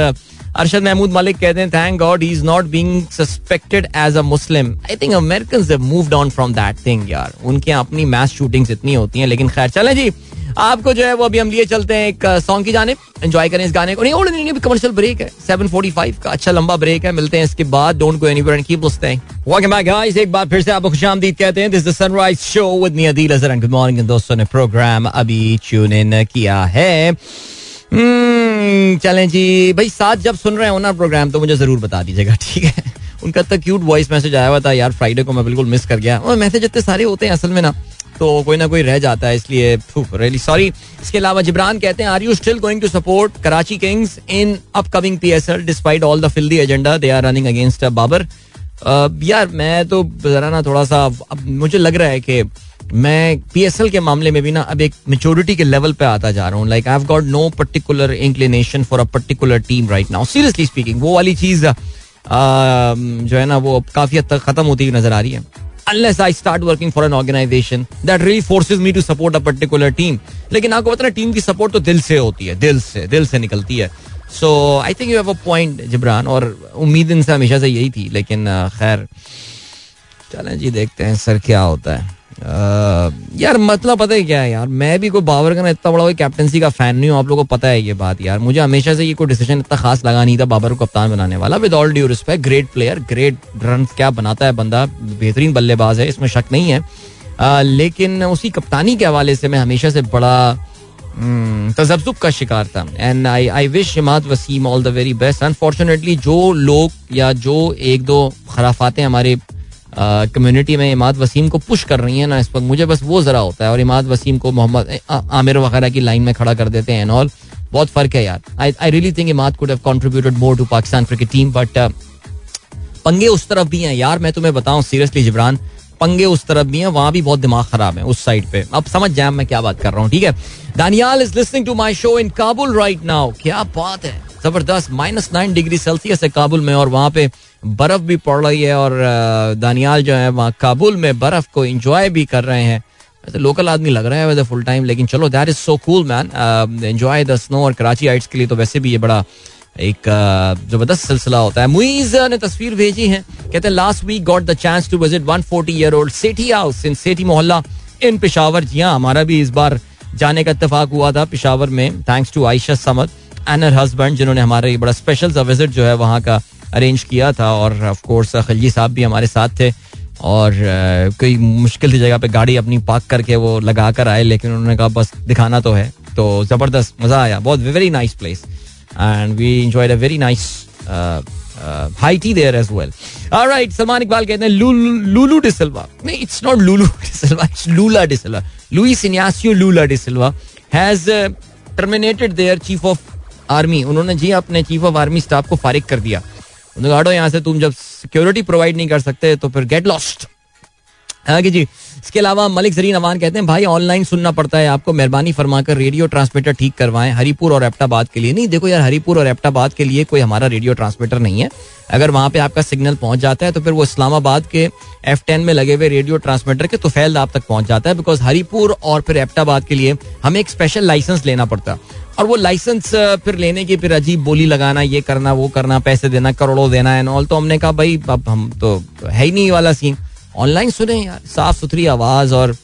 अरशद महमूद मलिक कहते हैं thank God is not being suspected as a Muslim I think American have moved on from that thing यार। उनके अपनी मैस शूटिंग्स इतनी होती हैं, लेकिन खैर, चलें जी। आपको जो है वो अभी हम लिए चलते हैं एक सॉन्ग की जाने एंजॉय करें इस गाने को। नहीं और नहीं नहीं कमर्शियल ब्रेक है। 7:45 का अच्छा लंबा ब्रेक है। मिलते हैं इसके बाद। Don't go anywhere and keep listening welcome back guys एक बार फिर से आपको खुशामदीद कहते हैं। This the sunrise show with me Adeel and good morning दोस्तों ने प्रोग्राम अभी ट्यून इन किया है। चलें जी। भाई, साथ जब सुन रहे हो ना प्रोग्राम तो मुझे ज़रूर बता दीजिएगा, ठीक है? उनका तो क्यूट वॉइस मैसेज आया हुआ था, यार फ्राइडे को मैं बिल्कुल मिस कर गया। और मैसेज इतने सारे होते हैं असल में ना तो कोई ना कोई रह जाता है, इसलिए रियली सॉरी इसके अलावा जिब्रान कहते हैं are you still going to support Karachi Kings in upcoming PSL despite all the filthy agenda they are running against Babar यार, मैं तो जरा ना थोड़ा सा, अब मुझे लग रहा है कि मैं पीएसएल के मामले में भी ना अब एक मेच्योरिटी के लेवल पे आता जा रहा हूँ। Like I have got no particular inclination for a particular team right now seriously speaking वो वाली चीज़ जो है ना, वो काफ़ी हद तक खत्म होती हुई नज़र आ रही है। Unless I start working for an organization that really forces me to support a particular team. लेकिन आपको पता है टीम की सपोर्ट तो दिल से होती है, दिल से दिल से निकलती है। So I think you have a point Jibran, और उम्मीद इनसे हमेशा से यही थी। लेकिन खैर, चलें जी, देखते हैं सर क्या होता है। यार मतलब पता है क्या है यार? मैं भी कोई बाबर का ना इतना बड़ा कोई कैप्टनसी का फ़ैन नहीं हूँ। आप लोगों को पता है ये बात यार। मुझे हमेशा से ये कोई डिसीज़न इतना खास लगा नहीं था बाबर को कप्तान बनाने वाला। With all due respect great player great run क्या बनाता है बंदा? बेहतरीन बल्लेबाज है इसमें शक नहीं है। आ, लेकिन उसी कप्तानी के हवाले से मैं हमेशा से बड़ा हम्म, तजब्जुब का शिकार था। And I I wish Imad Wasim all the very best unfortunately जो लोग या जो एक दो खराफातें हमारे कम्युनिटी में इमाद वसीम को पुश कर रही है ना इस वक्त। मुझे बस वो जरा होता है और इमाद वसीम को मोहम्मद आमिर वगैरह की लाइन में खड़ा कर देते हैं ऑल बहुत फ़र्क है यार। I I really think Imad could have contributed more to Pakistan cricket team but पंगे उस तरफ़ भी हैं। यार, मैं तुम्हें बताऊँ सीरियसली जिब्रान, पंगे उस तरफ़ भी हैं, वहाँ भी बहुत दिमाग खराब है उस साइड पे। अब समझ जाए मैं क्या बात कर रहा हूँ, ठीक है? Daniyal is listening to my show in Kabul right now क्या बात है? ज़बरदस्त माइनस नाइन डिग्री सेल्सियस है काबुल में और वहाँ पे बर्फ़ भी पड़ रही है और दानियाल जो है वहाँ काबुल में बर्फ़ को इंजॉय भी कर रहे हैं। वैसे लोकल आदमी लग रहा है वैसे फुल टाइम लेकिन चलो that is so cool man enjoy the snow और कराची हाइट्स के लिए तो वैसे भी ये बड़ा एक ज़बरदस्त सिलसिला होता है। मुइज ने तस्वीर भेजी है। कहते हैं last week got the chance to visit 140 year old Sethi house in Sethi Mohalla in Peshawar जी हाँ हमारा भी इस बार जाने का इतफाक हुआ था पिशावर में thanks to Ayesha Samad and her husband जिन्होंने हमारा ये बड़ा स्पेशल विज़िट जो है वहाँ का अरेंज किया था और ऑफ़ कोर्स खलजी साहब भी हमारे साथ थे और कोई मुश्किल थी जगह पे गाड़ी अपनी पार्क करके वो लगा कर आए, लेकिन उन्होंने कहा, बस दिखाना तो है। तो ज़बरदस्त मज़ा आया। बहुत very nice place and we enjoyed a very nice कहते हैं उन्होंने जी अपने चीफ ऑफ़ आर्मी स्टाफ को फारिग कर दिया। उन्होंने कहा यहाँ से तुम जब सिक्योरिटी प्रोवाइड नहीं कर सकते तो फिर गेट लॉस्ट हाँ जी इसके अलावा मलिक जरीन अवान कहते हैं, भाई, ऑनलाइन सुनना पड़ता है आपको। मेहरबानी फरमाकर रेडियो ट्रांसमीटर ठीक करवाएँ। हरिपुर और एप्टाबाद के लिए। नहीं, देखो यार, हरिपुर और एप्टाबाद के लिए कोई हमारा रेडियो ट्रांसमीटर नहीं है। अगर वहाँ पे आपका सिग्नल पहुँच जाता है तो फिर वो इस्लामाबाद के एफ़ टेन में लगे हुए रेडियो ट्रांसमीटर के तुफैल आप तक पहुँच जाता है। बिकॉज़ हरिपुर और फिर एप्टाबाद के लिए हमें एक स्पेशल लाइसेंस लेना पड़ता है। और वो लाइसेंस, फिर लेने की फिर अजीब बोली लगाना, ये करना, वो करना, पैसे देना, करोड़ों देना एंड ऑल तो हमने कहा, भाई, अब हम तो है ही नहीं वाला सीन ऑनलाइन सुने यार साफ़ सुथरी आवाज़ और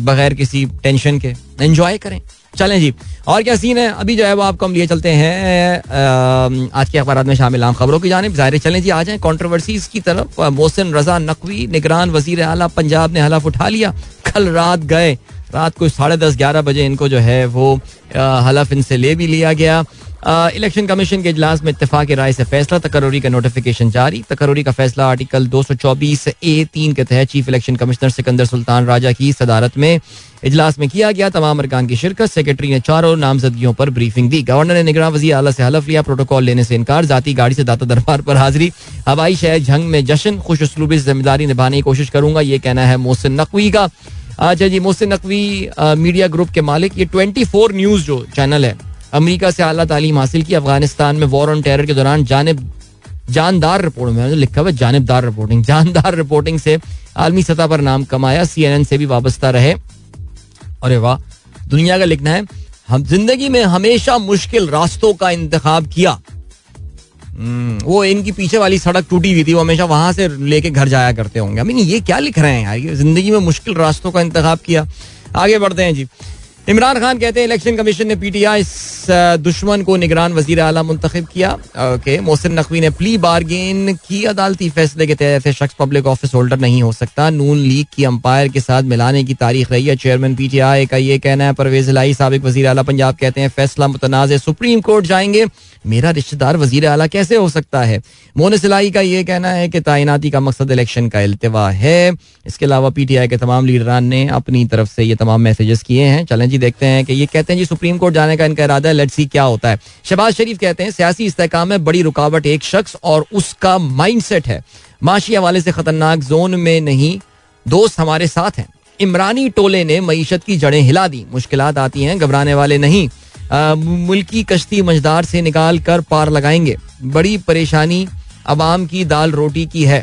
बगैर किसी टेंशन के। एंजॉय करें। चलें जी, और क्या सीन है? अभी जो है वो आपको हम लिए चलते हैं आज के अखबार में शामिल आम खबरों की जानब ज़ाहिर चलें जी, आ जाए कॉन्ट्रोवर्सीज की तरफ़। मोहसिन रजा नकवी, निगरान वज़ीर आला, पंजाब ने हलफ उठा लिया। कल रात गए। रात को साढ़े दस, ग्यारह बजे इनको जो है वो हलफ इनसे ले भी लिया गया। इलेक्शन कमीशन के इजलास में इतफाक राय से फैसला, तकरूरी का नोटिफिकेशन जारी। तकरूरी का फैसला आर्टिकल दो सौ चौबीस ए तीन के तहत chief election commissioner Sikandar Sultan Raja की सदारत में इजलास में किया गया। तमाम अरकान की शिरकत सेक्रेटरी ने चारों नामजदगियों पर ब्रीफिंग दी। गवर्नर ने निगरान वजी अला से हलफ लिया प्रोटोकॉल लेने से इनकार, जाती गाड़ी से दाता दरबार पर हाजिरी। हवाई शहर जंग में जश्न खुश उसलूबी ज़िम्मेदारी निभाने की कोशिश करूँगा, ये कहना है मोहसिन नकवी का। अच्छा जी मोहसिन नकवी मीडिया ग्रुप के मालिक, ये ट्वेंटी फोर न्यूज़ जो चैनल है। अमेरिका से अला तालीम हासिल की। अफ़गानिस्तान में वॉर ऑन टेरर के दौरान जानब जानदार रिपोर्ट में लिखा हुआ जानबदार रिपोर्टिंग जानदार रिपोर्टिंग से आलमी सतह पर नाम कमाया सी एन एन से भी वाबस्ता रहे। अरे वाह दुनिया का लिखना है हम ज़िंदगी में हमेशा मुश्किल रास्तों का इंतखाब किया। हम्म, वो इनकी पीछे वाली सड़क टूटी हुई थी वो हमेशा वहाँ से लेके घर जाया करते होंगे। आई मीन ये क्या लिख रहे हैं यार? ये ज़िंदगी में मुश्किल रास्तों का इंतखाब किया। आगे बढ़ते हैं जी। इमरान खान कहते हैं, इलेक्शन कमीशन ने पीटीआई दुश्मन को निगरान वज़ीर आला मुंतब किया। ओके, मोहसिन नकवी ने प्ली बारगेन की अदालती फैसले के तहत शख्स पब्लिक ऑफ़िस होल्डर नहीं हो सकता। नून लीग की अंपायर के साथ मिलाने की तारीख रही है। चेयरमैन पीटीआई का ये कहना है, परवेज लाई सबक वजी अला पंजाब कहते हैं, फैसला मुतनाज़ सुप्रीम कोर्ट जाएँगे। मेरा रिश्तेदार वज़ीर अला कैसे हो सकता है? मोन सिलाई का ये कहना है कि तैनाती का मकसद इलेक्शन का अल्तवा है। इसके अलावा पीटीआई के तमाम लीडरान ने अपनी तरफ़ से ये तमाम मैसेजेस किए हैं। चलें जी, देखते हैं कि ये कहते हैं जी, सुप्रीम कोर्ट जाने का इनका इरादा है, लेट्स सी क्या होता है। शहबाज शरीफ कहते हैं, सियासी इस्तेकाम में बड़ी रुकावट एक शख्स और उसका माइंड सेट है। माशी हवाले से खतरनाक जोन में नहीं, दोस्त हमारे साथ हैं। इमरानी टोले ने मीशत की जड़ें हिला दी। मुश्किल आती हैं, घबराने वाले नहीं। मुल्की कश्ती मझदार से निकाल कर पार लगाएँगे। बड़ी परेशानी आवाम की दाल रोटी की है।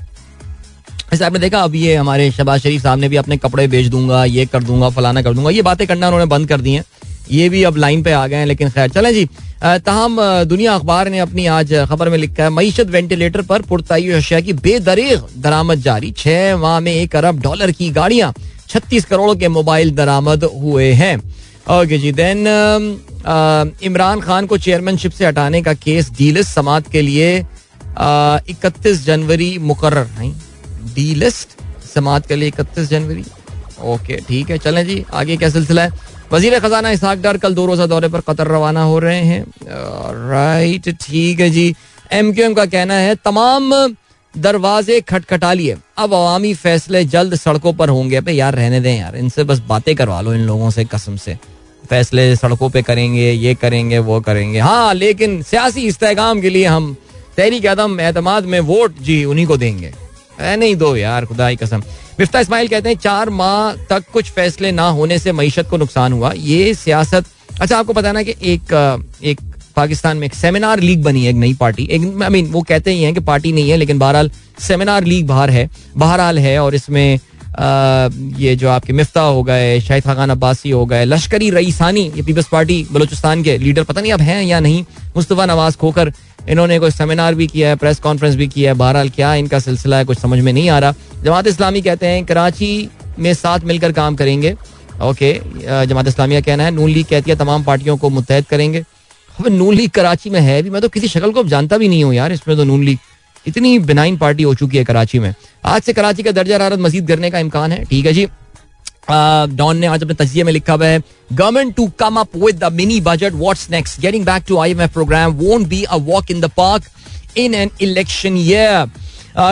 ऐसे आपने देखा, अब ये हमारे शबाज शरीफ साहब ने भी अपने कपड़े बेच दूँगा, ये कर दूँगा, फलाना कर दूँगा, ये बातें करना उन्होंने बंद कर दी हैं। ये भी अब लाइन पे आ गए हैं, लेकिन खैर, चलें जी। तहम दुनिया अखबार ने अपनी आज खबर में लिखा है मीशत वेंटिलेटर पर पुरताई अशिया की बेदरेग दरामद जारी। छह माह में एक अरब डॉलर की गाड़ियाँ, छत्तीस करोड़ के मोबाइल दरामद हुए हैं। ओके जी. देन इमरान खान को चेयरमैनशिप से हटाने का केस डीलिस्ट समात के लिए इकतीस जनवरी मुकर नहीं डी लिस्ट समात के लिए इकतीस जनवरी. ओके ठीक है, चलें जी. आगे क्या सिलसिला है? वज़ीर खजाना इसहाक डार कल दो रोजा दौरे पर कतर रवाना हो रहे हैं. राइट ठीक है जी. एम क्यू एम का कहना है, तमाम दरवाजे खटखटा लिए. अब अवामी फैसले जल्द सड़कों पर होंगे. पे यार, रहने दें यार. इनसे बस बातें करवा लो इन लोगों से, कसम से. फैसले सड़कों पे करेंगे, ये करेंगे, वो करेंगे। हाँ लेकिन सियासी इस्तेकाम के लिए हम, तहरीक आदम एतमाद में वोट जी, उन्हीं को देंगे। नहीं दो यार, खुदाई कसम। मिफ्ता इस्माइल कहते हैं, चार माह तक कुछ फैसले ना होने से मीशत को नुकसान हुआ। ये सियासत अच्छा आपको पता ना कि एक एक पाकिस्तान में एक सेमिनार लीग बनी है, एक नई पार्टी। एक आई मीन वो कहते ही हैं कि पार्टी नहीं है, लेकिन बहरहाल सेमिनार लीग बाहर है, बहरहाल है, और इसमें ये जो आपके मिफ्ता हो गए, शाहिद खान अब्बासी हो गए, लश्करी रईसानी, ये पीपल्स पार्टी बलोचिस्तान के लीडर, पता नहीं अब हैं या नहीं, मुस्तफ़ा नवाज़ खोकर इन्होंने कोई सेमिनार भी किया है, प्रेस कॉन्फ्रेंस भी किया है, बहरहाल क्या इनका सिलसिला है, कुछ समझ में नहीं आ रहा। जमात इस्लामी कहते हैं, कराची में साथ मिलकर काम करेंगे। ओके जमात इस्लामी का कहना है, नून लीग कहती है, तमाम पार्टियों को मुतहद करेंगे। अब नून लीग कराची में है भी, मैं तो किसी शक्ल को अब जानता भी नहीं हूँ यार, इसमें तो नून लीग इतनी बिनाइन पार्टी हो चुकी है कराची में। आज से कराची का दर्जा हरारत मजीद करने का इम्कान है, ठीक है जी? डॉन ने आज अपने तजिए में लिखा हुआ है, government to come up with the mini budget what's next getting back to IMF programme won't be a walk in the park in an election year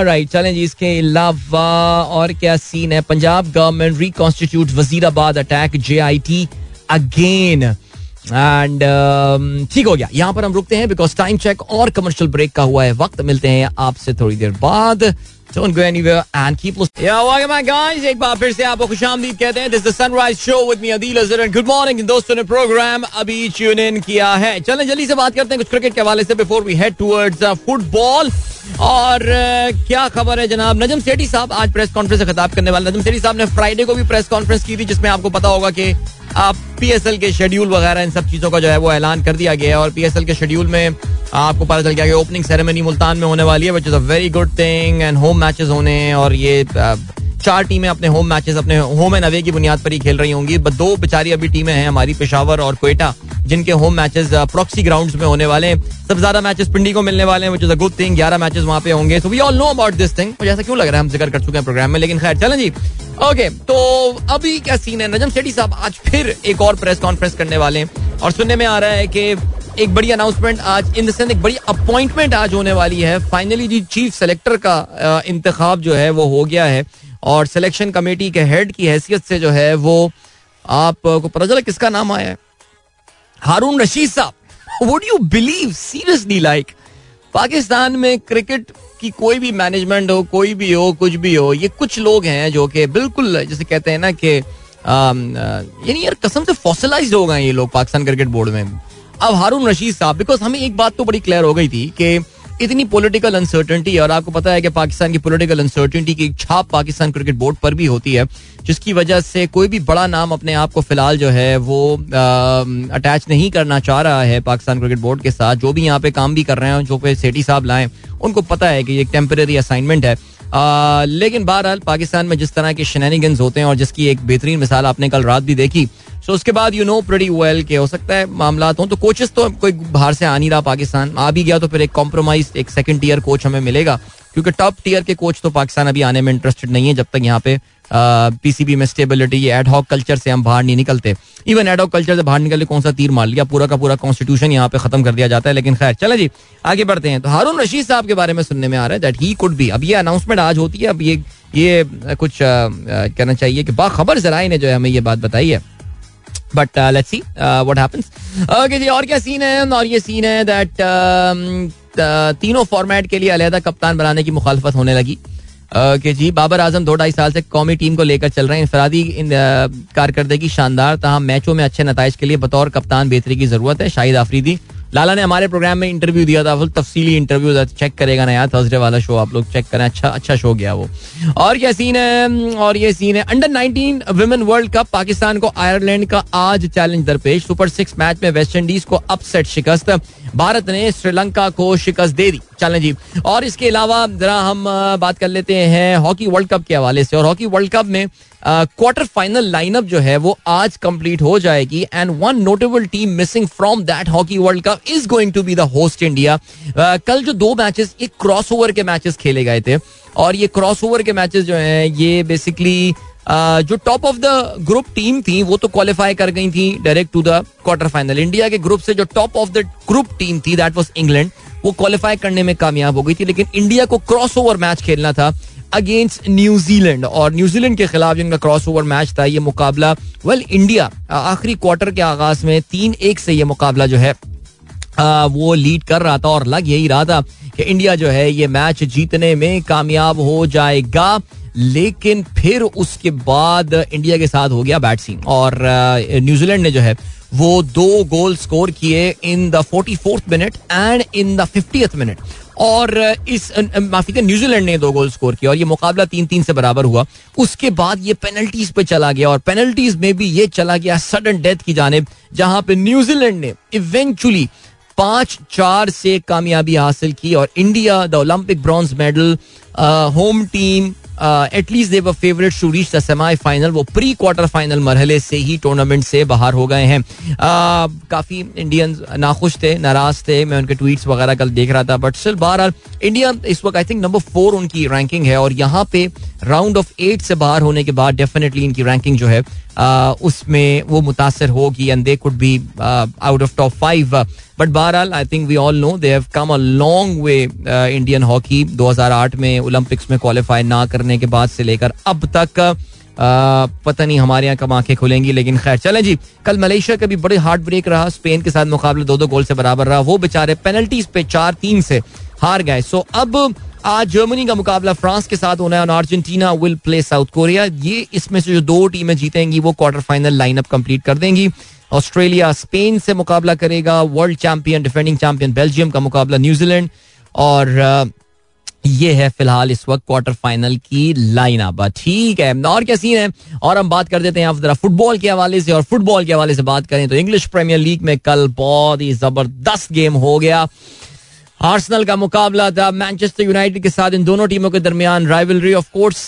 right चलें जी इसके अलावा और क्या सीन है? Punjab government reconstitute Wazirabad attack J I T again and ठीक हो गया यहाँ पर हम रुकते हैं बिकॉज़ टाइम चेक और कमर्शियल ब्रेक का हुआ है वक्त मिलते हैं आपसे थोड़ी देर बाद Don't go anywhere and keep listening. Yeah, welcome back guys. एक बार फिर से आपको खुशामदीद कहते हैं. Is the Sunrise Show with me Adil Azhar and good morning. दोस्तों ने प्रोग्राम अभी ट्यून इन किया है. चलें जल्दी से बात करते हैं कुछ क्रिकेट के हवाले से before we head towards uh, football. और क्या खबर है जनाब? नजम सेठी साहब आज प्रेस कॉन्फ्रेंस से खिताब करने वाले नजम सेठी साहब ने फ्राइडे को भी प्रेस कॉन्फ्रेंस की थी, जिसमें आपको पता होगा कि आप पीएसएल के शेड्यूल वगैरह इन सब चीज़ों का जो है वो ऐलान कर दिया गया है और पीएसएल के शेड्यूल में आपको पता चल गया कि ओपनिंग सेरेमनी मुल्तान में होने वाली है which is a very good thing and home matches होने और ये चार टीमें अपने होम मैचेस अपने होम एंड अवे की बुनियाद पर ही खेल रही होंगी। बट दो बेचारी अभी टीमें हैं हमारी, पेशावर और कोयटा, जिनके होम मैचेस प्रॉक्सी ग्राउंड्स में होने वाले हैं। सबसे ज़्यादा मैचेस पिंडी को मिलने वाले हैं which is a good thing ग्यारह मैचेस वहाँ पे होंगे। So we all know about this thing मुझे ऐसा क्यों लग रहा है हम ज़िक्र कर चुके हैं प्रोग्राम में? लेकिन खैर, चलें जी। ओके तो अभी क्या सीन है? नजम सेठी साहब आज फिर एक और प्रेस कॉन्फ्रेंस करने वाले हैं। और सुनने में आ रहा है कि एक बड़ी अनाउंसमेंट आज इन द एक बड़ी अपॉइंटमेंट आज होने वाली है। फाइनली जी चीफ सेलेक्टर का इंतखाब जो है, वो हो गया है। और सिलेक्शन कमेटी के हेड की हैसियत से जो है वो आपको पता चला किसका नाम आया है? हारून रशीद साहब। Would you believe seriously like Pakistan में क्रिकेट की कोई भी मैनेजमेंट हो, कोई भी हो, कुछ भी हो, ये कुछ लोग हैं जो कि बिल्कुल, जैसे कहते हैं ना कि यानी यार, कसम से फॉसिलाइज हो गए ये लोग पाकिस्तान क्रिकेट बोर्ड में। अब हारून रशीद साहब बिकॉज़ हमें एक बात तो बड़ी क्लियर हो गई थी कि इतनी पॉलिटिकल अनसर्टेनिटी और आपको पता है कि पाकिस्तान की पॉलिटिकल अनसर्टेनिटी की छाप पाकिस्तान क्रिकेट बोर्ड पर भी होती है जिसकी वजह से कोई भी बड़ा नाम अपने आप को फ़िलहाल जो है वो अटैच नहीं करना चाह रहा है पाकिस्तान क्रिकेट बोर्ड के साथ। जो भी यहाँ पे काम भी कर रहे हैं जो पे सेठी साहब लाए उनको पता है कि ये एक टेम्पररी असाइनमेंट है। आ, लेकिन बहरहाल पाकिस्तान में जिस तरह के शनैनिगंस होते हैं और जिसकी एक बेहतरीन मिसाल आपने कल रात भी देखी सो उसके बाद यू नो प्रेटी वेल के हो सकता है मामला हो तो कोचेस तो कोई बाहर से आ नहीं रहा पाकिस्तान। आ भी गया तो फिर एक कॉम्प्रोमाइज एक सेकंड टीयर कोच हमें मिलेगा। क्योंकि टॉप टीयर के कोच तो पाकिस्तान अभी आने में इंटरेस्टेड नहीं है, जब तक यहाँ पे पीसीबी में स्टेबिलिटी एडहॉक कल्चर से हम बाहर नहीं निकलते। इवन एडहॉक कल्चर से बाहर निकले कौन सा तीर मार लिया? पूरा का पूरा कॉन्स्टिट्यूशन यहाँ पे खत्म कर दिया जाता है, लेकिन खैर, चले जी, आगे बढ़ते हैं। तो हारून रशीद साहब के बारे में सुनने में आ रहा है दैट ही कुड बी अब ये अनाउंसमेंट आज होती है, अब ये ये कुछ कहना चाहिए कि बाखबर जराए ने जो है हमें ये बात बताई है। But let's see what happens okay जी, और क्या सीन है? और ये सीन है दैट तीनों फॉर्मेट के लिए अलहदा कप्तान बनाने की मुखालफत होने लगी। कि जी, बाबर आज़म दो ढाई साल से कौमी टीम को लेकर चल रहे हैं। इंफरादी कारकर्दगी शानदार तहम मैचों में अच्छे नतज के लिए बतौर कप्तान बेहतरी की ज़रूरत है। शाहिद आफरीदी लाला ने हमारे प्रोग्राम में इंटरव्यू दिया था फुल तफसीली इंटरव्यू चेक करेगा ना यार थर्सडे वाला शो आप लोग चेक करें अच्छा अच्छा शो गया वो। और क्या सीन है, और ये सीन है under 19 women world cup Pakistan को आयरलैंड का आज चैलेंज दरपेश। सुपर सिक्स मैच में वेस्ट इंडीज को अपसेट शिकस्त। भारत ने श्रीलंका को शिकस्त दे दी। चलें जी। और इसके अलावा जरा हम बात कर लेते हैं हॉकी वर्ल्ड कप के हवाले से। और हॉकी वर्ल्ड कप में क्वार्टर फाइनल लाइनअप जो है वो आज कंप्लीट हो जाएगी and one notable team missing from that hockey world cup is going to be the host India कल जो दो मैचेस एक क्रॉस ओवर के मैचेस खेले गए थे और ये क्रॉस ओवर के मैचेस जो हैं ये बेसिकली Uh, जो top of the group team थी वो तो क्वालिफाई कर गई थी direct to the quarter final India के ग्रुप से जो top of the group team थी दैट वाज इंग्लैंड वो क्वालिफाई करने में कामयाब हो गई थी लेकिन इंडिया को क्रॉस ओवर मैच खेलना था। अगेंस्ट न्यूजीलैंड और न्यूजीलैंड के खिलाफ जिनका क्रॉस ओवर मैच था ये मुकाबला वेल इंडिया आखिरी क्वार्टर के आगाज़ में तीन एक से ये मुकाबला जो है आ, वो लीड कर रहा था। और लग यही रहा था कि इंडिया जो है ये मैच जीतने में कामयाब हो जाएगा। लेकिन फिर उसके बाद इंडिया के साथ हो गया बैट सीन और न्यूजीलैंड ने जो है वो दो गोल स्कोर किए in the forty fourth minute and in the fifty minute और इस माफ़ी का, न्यूजीलैंड ने दो गोल स्कोर किया और ये मुकाबला तीन तीन से बराबर हुआ। उसके बाद ये पेनल्टीज पे चला गया और पेनल्टीज में भी ये चला गया सडन डेथ की जानेब, जहाँ पे न्यूजीलैंड ने इवेंचुअली पाँच चार से कामयाबी हासिल की और India the Olympic bronze medal home team at least they were favourite to reach the semi final वो प्री क्वार्टर फाइनल मरहले से ही टूर्नामेंट से बाहर हो गए हैं। Uh, काफ़ी इंडियंस नाखुश थे नाराज़ थे। मैं उनके ट्वीट्स वगैरह कल देख रहा था बट स्टिल बहरहाल इंडिया इस वक्त आई थिंक नंबर फोर उनकी रैंकिंग है और यहाँ पे राउंड ऑफ़ एट से बाहर होने के बाद डेफिनेटली इनकी रैंकिंग जो है उसमें वो मुतासर होगी and they could be out of top five but बहरहाल I think we all know they have come a long way Indian hockey 2008 में ओलंपिक्स में क्वालिफाई ना करने के बाद से लेकर अब तक Uh, पता नहीं हमारे यहाँ कब आँखें खुलेंगी लेकिन खैर चलें जी। कल मलेशिया का भी बड़े हार्ट ब्रेक रहा। स्पेन के साथ मुकाबला दो दो गोल से बराबर रहा। वो बेचारे पेनल्टीज पे चार तीन से हार गए। सो अब आज जर्मनी का मुकाबला फ्रांस के साथ होना है और Argentina will play South Korea ये इसमें से जो दो टीमें जीतेंगी वो क्वार्टर फाइनल लाइनअप कंप्लीट कर देंगी। ऑस्ट्रेलिया स्पेन से मुकाबला करेगा world champion defending champion Belgium का मुकाबला न्यूजीलैंड। और ये है फ़िलहाल इस वक्त क्वार्टर फाइनल की लाइन अब ठीक है और क्या सीन है? और हम बात कर देते हैं जरा फुटबॉल के हवाले से। और फुटबॉल के हवाले से बात करें तो इंग्लिश प्रीमियर लीग में कल बहुत ही ज़बरदस्त गेम हो गया। आर्सनल का मुकाबला था मैनचेस्टर यूनाइटेड के साथ इन दोनों टीमों के दरमियान राइवलरी ऑफ़ कोर्स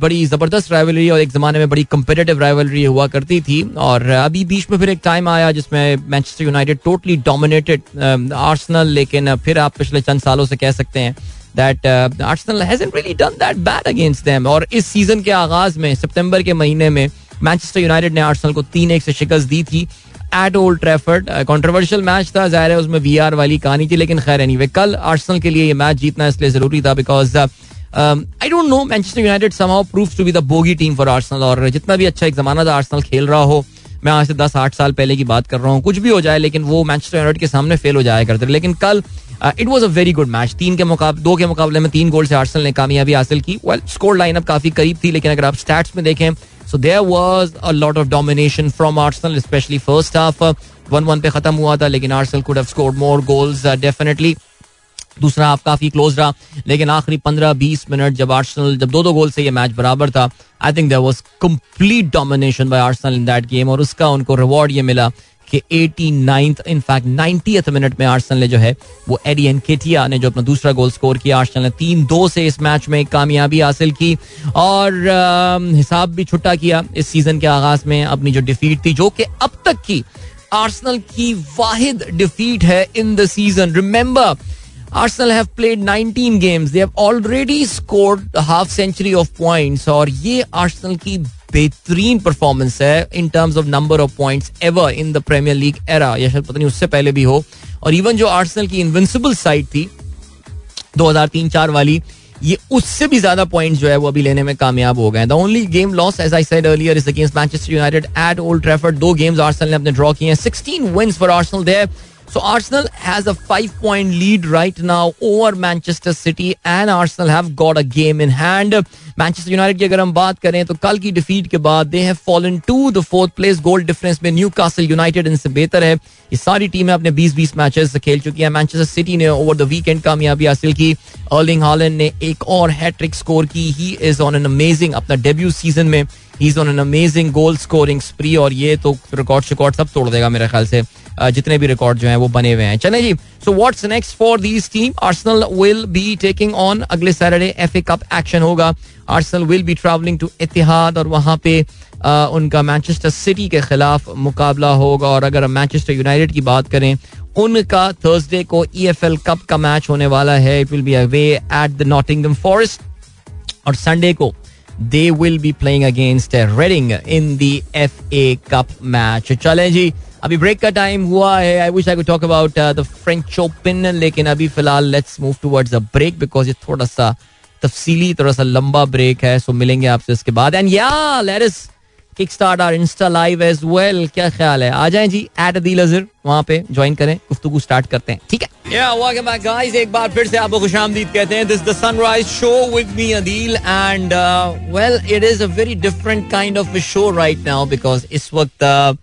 बड़ी ज़बरदस्त राइवलरी और एक जमाने में बड़ी कंपेटेटिव राइवलरी हुआ करती थी। और अभी बीच में फिर एक टाइम आया जिसमें Manchester United totally dominated Arsenal लेकिन फिर आप पिछले चंद सालों से कह सकते हैं that Arsenal really done that bad against them और इस सीज़न के आगाज़ में, सितंबर के महीने में मैनचेस्टर यूनाइटेड ने आर्सनल को तीन एक से शिकस्त दी थी। At Old Trafford controversial match था, ज़ाहिर है उसमें वी वाली कहानी थी, लेकिन खैर एनी कल आर्सनल के लिए ये मैच जीतना इसलिए ज़रूरी था because I don't know Manchester United somehow prove to be the bogey team for Arsenal और जितना भी अच्छा एक जमाना था आर्सनल खेल रहा हो, मैं आज से दस आठ साल पहले की बात कर रहा हूँ, कुछ भी हो जाए, लेकिन वो मैनचेस्टर यूनाइटेड के सामने फेल हो जाया करते लेकिन कल it was a very good match तीन के मुकाबले दो के मुकाबले में तीन गोल से आर्सनल ने कामयाबी हासिल की। वेल स्कोर लाइनअप काफ़ी करीब थी, लेकिन अगर आप स्टैट्स में देखें so there was a lot of domination from Arsenal specially first half one one पे खत्म हुआ था, लेकिन Arsenal could have scored more goals definitely दूसरा हाफ़ काफ़ी क्लोज रहा, लेकिन आखिरी पंद्रह बीस मिनट जब आर्सनल जब दो दो गोल से ये मैच बराबर था I think there was complete domination by Arsenal in that game और उसका उनको रिवॉर्ड ये मिला कि eighty ninth in fact ninety minute में आर्सनल ने जो है, वो एडी एन केटिया ने जो अपना दूसरा गोल स्कोर किया आर्सनल ने तीन दो से इस मैच में कामयाबी हासिल की और हिसाब भी छुट्टा किया इस सीज़न के आगाज़ में अपनी जो डिफीट थी, जो कि अब तक की आर्सनल की वाहिद डिफीट है in the season remember Arsenal have played 19 games. They have already scored a half century of points और ये Arsenal की बेहतरीन परफॉर्मेंस है in terms of number of points ever in the Premier League era या शायद पता नहीं उससे पहले भी हो। और इवन जो आर्सेनल की इनविंसिबल साइड थी 2003-4 वाली, ये उससे भी ज़्यादा पॉइंट्स जो है वो अभी लेने में कामयाब हो गए the only game loss as I said earlier is against Manchester United at Old Trafford दो गेम्स आर्सेनल ने अपने ड्रॉ किए हैं। 16 wins for Arsenal there So Arsenal has a five point lead right now over Manchester City and Arsenal have got a game in hand. Manchester United की अगर हम बात करें तो कल की डिफीट के बाद they have fallen to the fourth place goal difference में न्यू कासल यूनाइटेड इनसे बेहतर है। ये सारी टीमें अपने 20-20 मैचेस खेल चुकी हैं। मैनचेस्टर सिटी ने ओवर द वीकेंड कामयाबी हासिल की। अर्लिंग हॉलैंड ने एक और हैट्रिक स्कोर की। He is on an amazing अपना डेब्यू सीज़न में he is on an amazing goal scoring spree और ये तो रिकॉर्ड शिकॉर्ड सब तोड़ देगा मेरे ख्याल से। जितने भी रिकॉर्ड जो हैं वो बने हुए हैं। चले जी so what's next for these team Arsenal will be taking on अगले सैटरडे एफए कप एक्शन होगा। Arsenal will be travelling to Etihad और वहाँ पे उनका मैनचेस्टर सिटी के खिलाफ मुकाबला होगा। और अगर हम मैनचेस्टर यूनाइटेड की बात करें, उनका थर्सडे को ई एफ़ एल कप का मैच होने वाला है। It will be away at the Nottingham Forest और संडे को they will be playing against Reading in the F A cup match चले जी, अभी ब्रेक का टाइम हुआ है। I wish I talk about the French Open लेकिन अभी फ़िलहाल let's move towards a break because ये थोड़ा सा तफसीली, थोड़ा सा लंबा ब्रेक है। सो मिलेंगे आपसे इसके बाद। एंड या let us kick start our insta live as well क्या ख्याल है? आ जाएँ जी एट दी लजर वहाँ पे ज्वाइन करें गुफ्तु स्टार्ट करते हैं ठीक है? एक आपको खुशामदीद different kind of right now because इस वक्त uh,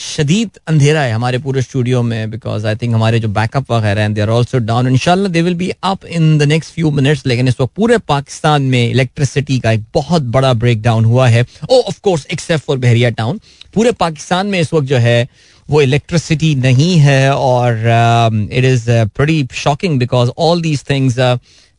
शदीद अंधेरा है हमारे पूरे स्टूडियो में बिकॉज़ आई थिंक हमारे जो बैकअप वगैरह हैं दे आर ऑल्सो डाउन इनशाला they will be up in the next few minutes लेकिन इस वक्त पूरे पाकिस्तान में इलेक्ट्रिसिटी का एक बहुत बड़ा ब्रेक डाउन हुआ है. ओ of course except for Bahria town पूरे पाकिस्तान में इस वक्त जो है, वो इलेक्ट्रिसिटी नहीं है, और it is pretty shocking because all these things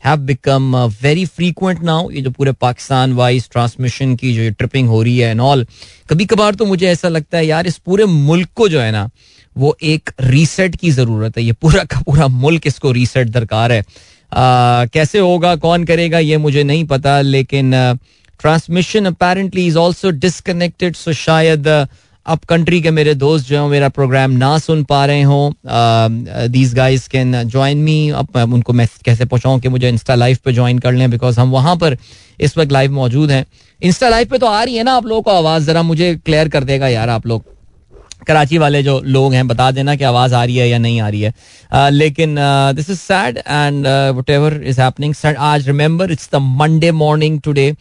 have become very frequent now ये जो पूरे पाकिस्तान वाइज ट्रांसमिशन की जो ट्रिपिंग हो रही है एंड ऑल कभी कभार तो मुझे ऐसा लगता है यार इस पूरे मुल्क को जो है ना वो एक रीसेट की ज़रूरत है। ये पूरा का पूरा मुल्क इसको रीसेट दरकार है। आ, कैसे होगा कौन करेगा ये मुझे नहीं पता लेकिन transmission apparently is also disconnected so शायद अब कंट्री के मेरे दोस्त जो है मेरा प्रोग्राम ना सुन पा रहे हों these guys can join me अब उनको मैं कैसे पहुँचाऊँ कि मुझे इंस्टा लाइव पे ज्वाइन कर लें? बिकॉज़ हम वहाँ पर इस वक्त लाइव मौजूद हैं। इंस्टा लाइव पे तो आ रही है ना आप लोगों को आवाज़? ज़रा मुझे क्लियर कर देगा यार आप लोग। कराची वाले जो लोग हैं बता देना कि आवाज़ आ रही है या नहीं आ रही है। uh, लेकिन this is sad and whatever is happening आज remember it's the Monday morning today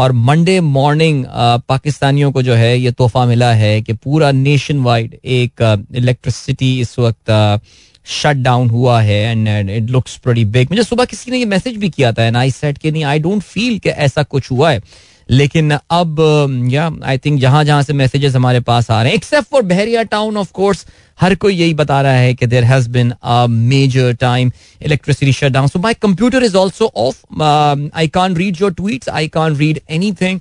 और मंडे मॉर्निंग पाकिस्तानियों को जो है ये तोहफा मिला है कि पूरा नेशन वाइड एक इलेक्ट्रिसिटी इस वक्त शट डाउन हुआ है and it looks pretty big मुझे सुबह किसी ने ये मैसेज भी किया था एंड आई सेट के नहीं आई डोंट फील कि ऐसा कुछ हुआ है। लेकिन अब या आई थिंक जहाँ जहाँ से मैसेजेस हमारे पास आ रहे हैं except for Bahria town of course हर कोई यही बता रहा है कि there has been major time electricity shut down so my computer is also off I can read your tweet I can read anything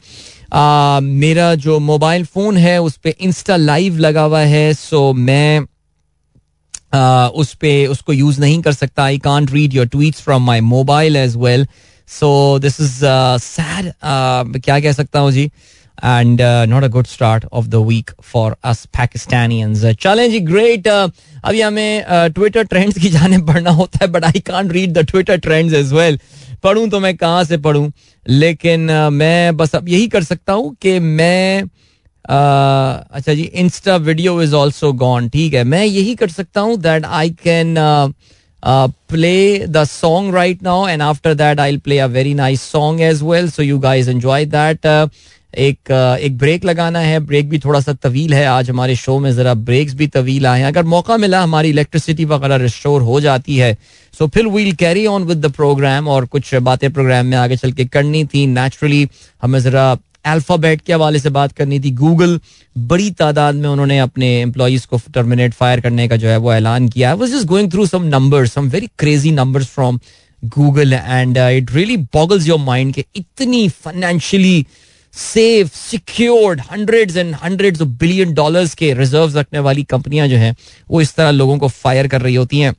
मेरा जो मोबाइल फ़ोन है उस पर इंस्टा लाइव लगा हुआ है सो मैं Uh, उस पे उसको यूज़ नहीं कर सकता. I can't read your tweet from my mobile as well so this is sad क्या कह सकता हूँ जी? And not a good start of the week for us Pakistanians चलें जी ग्रेट अभी हमें ट्विटर uh, ट्रेंड्स की जाने पढ़ना होता है but I can't read the Twitter trends as well पढ़ूं तो मैं कहाँ से पढ़ूं? लेकिन uh, मैं बस अब यही कर सकता हूँ कि मैं uh, अच्छा जी insta video is also gone ठीक है मैं यही कर सकता हूँ that I can play the song right now and after that I'll play a very nice song as well. So you guys enjoy that. Uh, एक एक ब्रेक लगाना है। ब्रेक भी थोड़ा सा तवील है। आज हमारे शो में ज़रा ब्रेक्स भी तवील आए हैं। अगर मौका मिला हमारी इलेक्ट्रिसिटी वगैरह रिस्टोर हो जाती है सो फिर we'll carry on with the programme और कुछ बातें प्रोग्राम में आगे चल के करनी थी। नेचुरली हमें ज़रा अल्फ़ाबेट के हवाले से बात करनी थी। गूगल बड़ी तादाद में उन्होंने अपने एम्प्लॉज को टर्मिनेट फायर करने का जो है वो ऐलान किया। Was just going through some numbers some very crazy numbers from Google and it really boggles your mind के इतनी financially safe secured hundreds and hundreds of billion dollars के रिजर्व्स रखने वाली कंपनियाँ जो हैं, वो इस तरह लोगों को फायर कर रही होती हैं।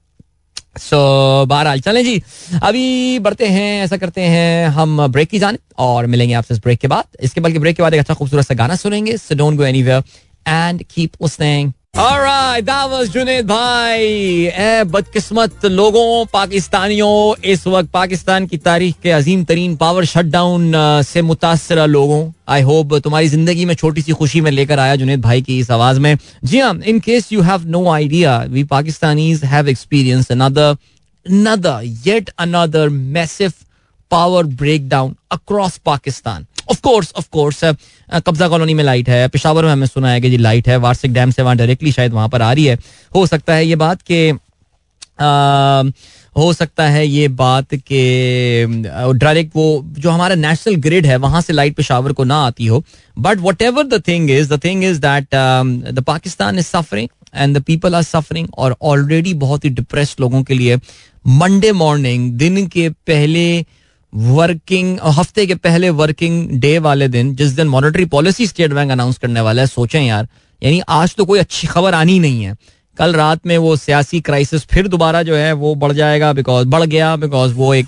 सो बहरहाल, चलें जी। अभी बढ़ते हैं, ऐसा करते हैं, हम ब्रेक की जाने और मिलेंगे आपसे इस ब्रेक के बाद। इसके बल्कि ब्रेक के बाद एक अच्छा खूबसूरत सा गाना सुनेंगे so don't go anywhere and keep listening Alright, that was Junaid भाई ए बदकिस्मत लोगों पाकिस्तानियों इस वक्त पाकिस्तान की तारीख के अजीम तरीन पावर शटडाउन से मुतासर लोगों। आई होप तुम्हारी ज़िंदगी में छोटी सी खुशी में लेकर आया जुनेद भाई की इस आवाज़ में। जी हाँ in case you have no idea we Pakistanis have experience another another yet another massive power breakdown across Pakistan. Of course of course कब्जा कॉलोनी में लाइट है। पिशावर में हमें सुना है कि जी लाइट है। वार्षिक डैम से वहाँ डायरेक्टली शायद वहाँ पर आ रही है। हो सकता है ये बात के हो सकता है ये बात के डायरेक्ट वो जो हमारा नेशनल ग्रिड है, वहाँ से लाइट पिशावर को ना आती हो। But whatever the thing is the thing is that the Pakistan is suffering and the people are suffering और ऑलरेडी बहुत ही डिप्रेस लोगों के लिए मंडे मॉर्निंग दिन के पहले वर्किंग हफ़्ते के पहले वर्किंग डे वाले दिन, जिस दिन monetary policy State Bank announce करने वाला है, सोचें यार, यानी आज तो कोई अच्छी खबर आनी नहीं है। कल रात में वो सियासी क्राइसिस फिर दोबारा जो है वो बढ़ जाएगा बिकॉज़ बढ़ गया बिकॉज़ वो एक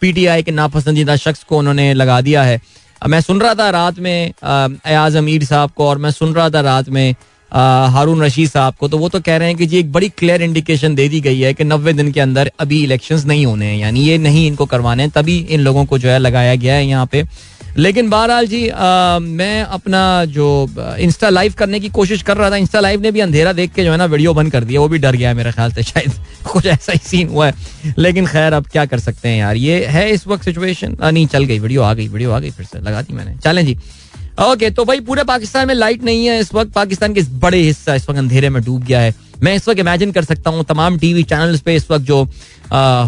पीटीआई के नापसंदीदा शख्स को उन्होंने लगा दिया है। मैं सुन रहा था रात में अयाज अमीर साहब को, और मैं सुन रहा था रात में हारून रशीद साहब को तो वो तो कह रहे हैं कि जी एक बड़ी क्लियर इंडिकेशन दे दी गई है कि नब्बे दिन के अंदर अभी इलेक्शंस नहीं होने हैं। यानी ये नहीं इनको करवाने हैं तभी इन लोगों को जो है लगाया गया है यहाँ पे। लेकिन बहरहाल जी आ, मैं अपना जो इंस्टा लाइव करने की कोशिश कर रहा था। इंस्टा लाइव ने भी अंधेरा देख के जो है ना वीडियो बंद कर दिया वो भी डर गया है मेरे ख्याल से शायद। कुछ ऐसा ही सीन हुआ है। लेकिन खैर अब क्या कर सकते हैं यार। ये है इस वक्त सिचुएशन नहीं चल गई वीडियो आ गई वीडियो आ गई फिर से लगा दी मैंने। चलें जी। ओके तो भाई पूरे पाकिस्तान में लाइट नहीं है। इस वक्त पाकिस्तान के बड़े हिस्सा इस वक्त अंधेरे में डूब गया है। मैं इस वक्त इमेजिन कर सकता हूँ तमाम टीवी चैनल्स पे इस वक्त जो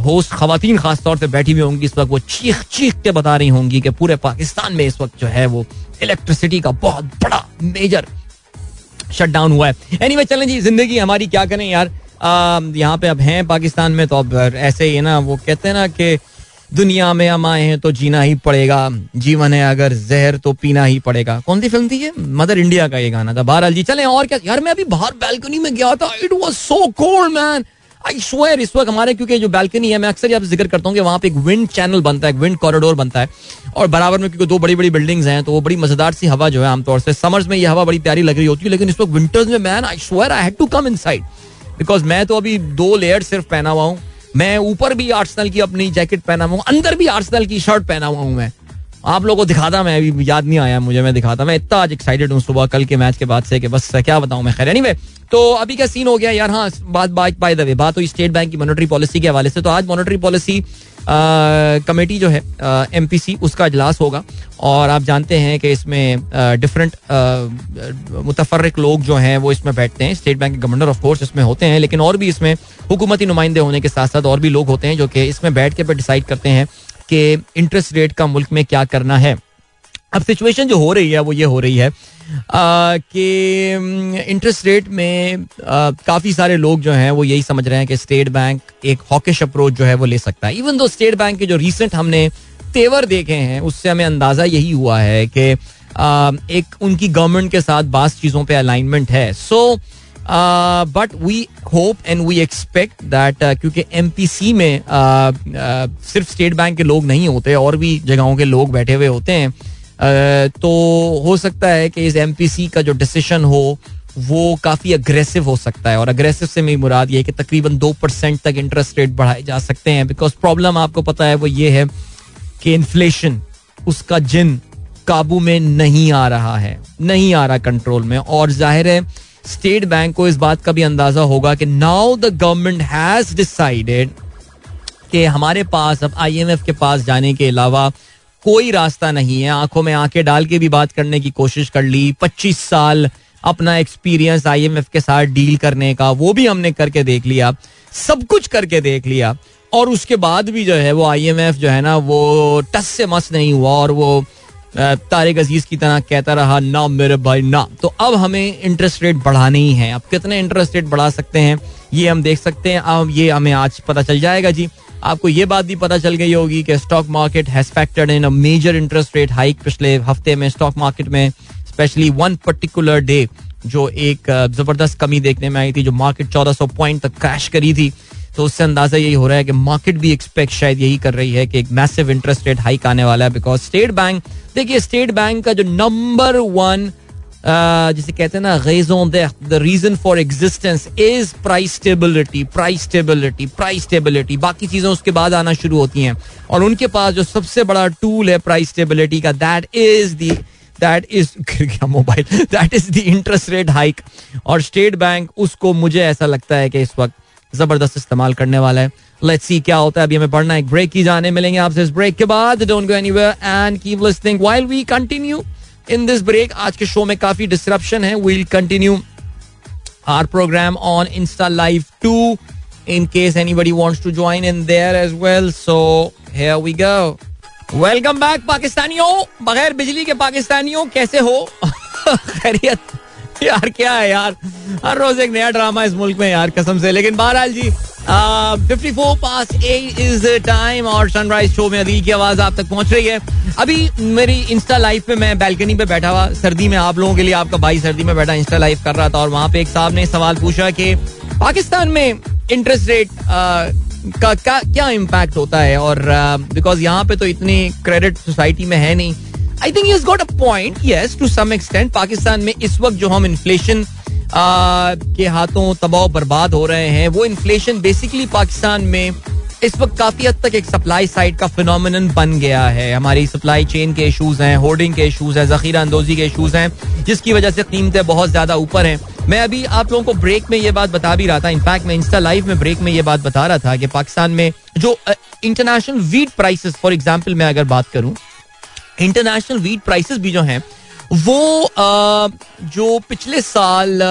होस्ट खातन खास तौर पे बैठी हुई होंगी इस वक्त वो चीख चीख के बता रही होंगी कि पूरे पाकिस्तान में इस वक्त जो है वो इलेक्ट्रिसिटी का बहुत बड़ा मेजर शट डाउन हुआ है। एनी anyway, चलें जी ज़िंदगी हमारी क्या करें यार? यहाँ पे अब हैं पाकिस्तान में तो अब ऐसे ही ना वो कहते हैं ना कि दुनिया में हम आए हैं तो जीना ही पड़ेगा। जीवन है अगर, जहर तो पीना ही पड़ेगा। कौन सी फ़िल्म थी ये? मदर इंडिया का ये गाना था। बहरहाल जी, चले और क्या? यार, मैं अभी बाहर बैल्कनी में गया था। It was so cold man I swear इस वक्त हमारे, क्योंकि जो बैल्कनी है, मैं अक्सर यहाँ ज़िक्र करता हूँ कि वहाँ पे एक विंड चैनल बनता है विंड कॉरिडोर बनता है। और बराबर में, क्योंकि दो बड़ी बड़ी बिल्डिंग्स हैं तो वो बड़ी मज़ेदार सी हवा जो है आमतौर से। समर्स में ये हवा बड़ी प्यारी लग रही होती है, लेकिन इस वक्त विंटर्स में man I swear I had to come inside because मैं तो अभी दो लेयर सिर्फ़ पहना हुआ हूँ। मैं ऊपर भी आर्सनल की अपनी जैकेट पहना हुआ अंदर भी आर्सनल की शर्ट पहना हुआ हूँ मैं। आप लोगों को दिखाता मैं, अभी याद नहीं आया मुझे, मैं दिखाता। मैं इतना आज एक्साइटेड हूँ सुबह, कल के मैच के बाद से कि बस क्या बताऊँ मैं, खैर एनीवे तो अभी क्या सीन हो गया यार हाँ बात बात बाय द वे बात हुई स्टेट बैंक की मॉनेटरी पॉलिसी के हवाले से तो आज मॉनेटरी पॉलिसी कमेटी जो है एम पी सी उसका अजलास होगा। और आप जानते हैं कि इसमें डिफरेंट मुतफरक लोग जो हैं, वो इसमें बैठते हैं। स्टेट बैंक के गवर्नर ऑफ़ कोर्स इसमें होते हैं। लेकिन और भी इसमें हुकूमती नुमाइंदे होने के साथ साथ और भी लोग होते हैं, जो कि इसमें बैठ के पर डिसाइड करते हैं कि इंटरेस्ट रेट का मुल्क में क्या करना है। अब सिचुएशन जो हो रही है, वो ये हो रही है कि इंटरेस्ट रेट में काफ़ी सारे लोग जो हैं, वो यही समझ रहे हैं कि स्टेट बैंक एक हॉकिश अप्रोच जो है, वो ले सकता है। इवन दो स्टेट बैंक के जो रिसेंट हमने तेवर देखे हैं, उससे हमें अंदाज़ा यही हुआ है कि एक उनकी गवर्नमेंट के साथ बास चीज़ों पे अलाइनमेंट है। So but we hope and we expect that क्योंकि एम पी सी में सिर्फ़ स्टेट बैंक के लोग नहीं होते, और भी जगहों के लोग बैठे हुए होते हैं तो हो सकता है कि इस एमपीसी का जो डिसीशन हो, वो काफ़ी अग्रेसिव हो सकता है। और अग्रेसिव से मेरी मुराद ये है कि तकरीबन दो परसेंट तक इंटरेस्ट रेट बढ़ाए जा सकते हैं। बिकॉज़ प्रॉब्लम आपको पता है, वो ये है कि इन्फ्लेशन उसका जिन काबू में नहीं आ रहा है, नहीं आ रहा कंट्रोल में। और ज़ाहिर है स्टेट बैंक को इस बात का भी अंदाज़ा होगा कि now the government has decided कि हमारे पास, अब आईएमएफ के पास जाने के अलावा कोई रास्ता नहीं है। आँखों में आँखें डाल के भी बात करने की कोशिश कर ली। पच्चीस साल अपना एक्सपीरियंस आईएमएफ के साथ डील करने का, वो भी हमने करके देख लिया। सब कुछ करके देख लिया। और उसके बाद भी जो है वो आईएमएफ जो है ना, वो टस से मस नहीं हुआ और वो तारिक अज़ीज़ की तरह कहता रहा, ना मेरे भाई, ना। तो अब हमें इंटरेस्ट रेट बढ़ाने ही है। अब कितने इंटरेस्ट रेट बढ़ा सकते हैं, ये हम देख सकते हैं। अब ये हमें आज पता चल जाएगा जी। आपको ये बात भी पता चल गई होगी कि stock market has factored in a major interest rate hike पिछले हफ़्ते में स्टॉक मार्केट में स्पेशली वन पर्टिकुलर डे जो एक ज़बरदस्त कमी देखने में आई थी, जो मार्केट 1400 पॉइंट तक क्रैश करी थी। तो उससे अंदाज़ा यही हो रहा है कि मार्केट भी एक्सपेक्ट शायद यही कर रही है कि एक मैसिव इंटरेस्ट रेट हाइक आने वाला है बिकॉज़ स्टेट बैंक देखिए स्टेट बैंक का जो नंबर वन जिसे कहते हैं ना गैजों the reason for existence is price stability price stability price stability बाकी चीज़ें उसके बाद आना शुरू होती हैं। और उनके पास जो सबसे बड़ा टूल है प्राइस स्टेबिलिटी का that is the that is mobile that is the interest rate hike और स्टेट बैंक उसको मुझे ऐसा लगता है कि इस वक्त ज़बरदस्त इस्तेमाल करने वाला है। लेट्स सी क्या होता है। अभी हमें पढ़ना एक ब्रेक की जाने मिलेंगे आपसे इस ब्रेक के बाद। Don't go anywhere and keep while we continue in this break आज के शो में काफ़ी डिस्क्रप्शन है। We'll continue our programme on insta live too in case anybody wants to join in there as well so है welcome back पाकिस्तानियों बगैर बिजली के पाकिस्तानियों, कैसे हो? खैरियत। यार क्या है यार? हर रोज एक नया ड्रामा इस मुल्क में यार कसम से। लेकिन बहरहाल जी fifty four past eight is time और सनराइज शो में अदील की आवाज़ आप तक पहुँच रही है। अभी मेरी इंस्टा लाइव पे मैं बैल्कनी पे बैठा हुआ सर्दी में आप लोगों के लिए आपका भाई सर्दी में बैठा इंस्टा लाइव कर रहा था और वहाँ पे एक साहब ने सवाल पूछा कि पाकिस्तान में इंटरेस्ट रेट का, क्या इम्पैक्ट होता है? और बिकॉज़ यहाँ पे तो इतनी क्रेडिट सोसाइटी में है नहीं। I think is got a point yes to some extent Pakistan में इस वक्त जो हम इन्फ्लेशन के हाथों तबाह बर्बाद हो रहे हैं, वो इन्फ्लेशन बेसिकली पाकिस्तान में इस वक्त काफ़ी हद तक एक सप्लाई साइड का फिनोमिन बन गया है। हमारी सप्लाई चेन के इशूज हैं होर्डिंग के इशूज हैं, जखीरा अंदोजी के इशूज हैं, जिसकी वजह से कीमतें बहुत ज़्यादा ऊपर हैं। मैं अभी आप लोगों को ब्रेक में ये बात बता भी रहा था। इनफैक्ट मैं इंस्टा लाइव में ब्रेक में ये बात बता रहा था कि पाकिस्तान में जो international wheat prices for example मैं अगर बात करूँ इंटरनेशनल वीट प्राइसेस भी जो हैं, वो जो पिछले साल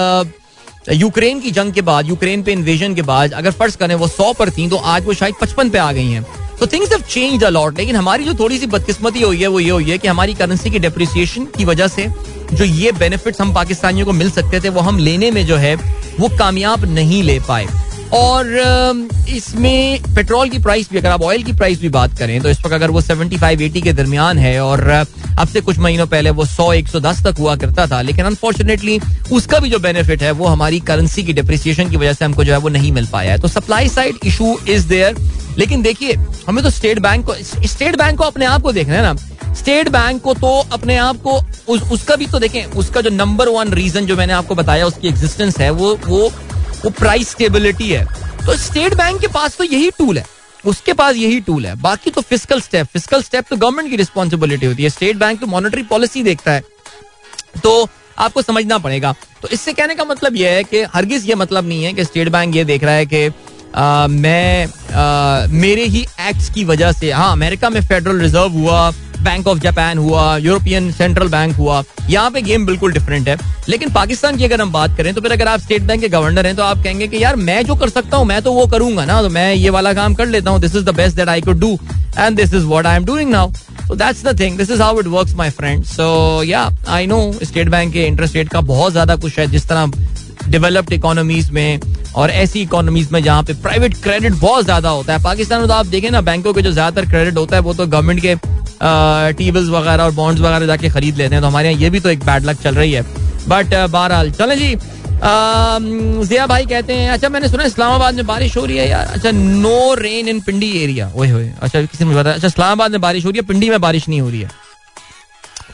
यूक्रेन की जंग के बाद, यूक्रेन पे इन्वेजन के बाद अगर फ़र्ज़ करें वो सौ पर थी तो आज वो शायद पचपन पे आ गई हैं। तो things have change a lot लेकिन हमारी जो थोड़ी सी बदकिस्मती हुई है, वो ये हुई है कि हमारी करेंसी की डिप्रिसिएशन की वजह से जो ये बेनिफिट्स हम पाकिस्तानियों को मिल सकते थे, वो हम लेने में जो है, वो कामयाब नहीं ले पाए। और इसमें पेट्रोल की प्राइस भी अगर आप ऑयल की प्राइस भी बात करें तो इस वक्त अगर वो 75 80 के दरमियान है और अब से कुछ महीनों पहले वो 100 110 तक हुआ करता था लेकिन अनफॉर्चुनेटली उसका भी जो बेनिफिट है वो हमारी करेंसी की डिप्रिसिएशन की वजह से हमको जो है वो नहीं मिल पाया है। तो supply side issue is there लेकिन देखिए हमें तो स्टेट बैंक को स्टेट बैंक को अपने आप को देखना है ना। स्टेट बैंक को तो अपने आप को उस, उसका भी तो देखें उसका जो नंबर वन रीजन जो मैंने आपको बताया उसकी एग्जिस्टेंस है वो वो वो प्राइस स्टेबिलिटी है। तो स्टेट बैंक के पास तो यही टूल है। उसके पास यही टूल है। बाकी तो फ़िज़िकल स्टेप फ़िज़िकल स्टेप तो गवर्नमेंट की रिस्पॉन्सिबिलिटी होती है। स्टेट बैंक तो मॉनिटरी पॉलिसी देखता है। तो आपको समझना पड़ेगा। तो इससे कहने का मतलब यह है कि हरगिज ये मतलब नहीं है कि स्टेट बैंक ये देख रहा है कि मैं आ, मेरे ही एक्ट्स की वजह से हाँ अमेरिका में फेडरल रिज़र्व हुआ बैंक ऑफ़ जापान हुआ यूरोपियन सेंट्रल बैंक हुआ यहाँ पे गेम बिल्कुल डिफरेंट है लेकिन पाकिस्तान की अगर हम बात करें तो फिर अगर आप स्टेट बैंक के गवर्नर हैं तो आप कहेंगे कि यार मैं जो कर सकता हूँ मैं तो वो करूँगा ना तो मैं ये वाला काम कर लेता हूँ this is the best that I could do and this is what I am doing now So that's the thing. This is how it works, my friend. So yeah, I know state bank के interest rate का बहुत ज़्यादा कुछ है जिस तरह developed economies में और ऐसी इकोनॉमीज में जहाँ पे प्राइवेट क्रेडिट बहुत ज़्यादा होता है पाकिस्तान में तो आप देखें ना बैंकों के जो ज़्यादातर क्रेडिट होता है वो तो गवर्नमेंट के टीबल्स वगैरह और बॉन्ड्स वगैरह जाके खरीद लेते हैं। तो हमारे यहाँ ये भी तो एक बैड लक चल रही है। बट बहरहाल, चले जी। जिया भाई कहते हैं अच्छा मैंने सुना इस्लामाबाद में बारिश हो रही है यार। अच्छा no rain in Pindi area ओए होए अच्छा किसी ने बताया अच्छा इस्लामाबाद में बारिश हो रही है पिंडी में बारिश नहीं हो रही है।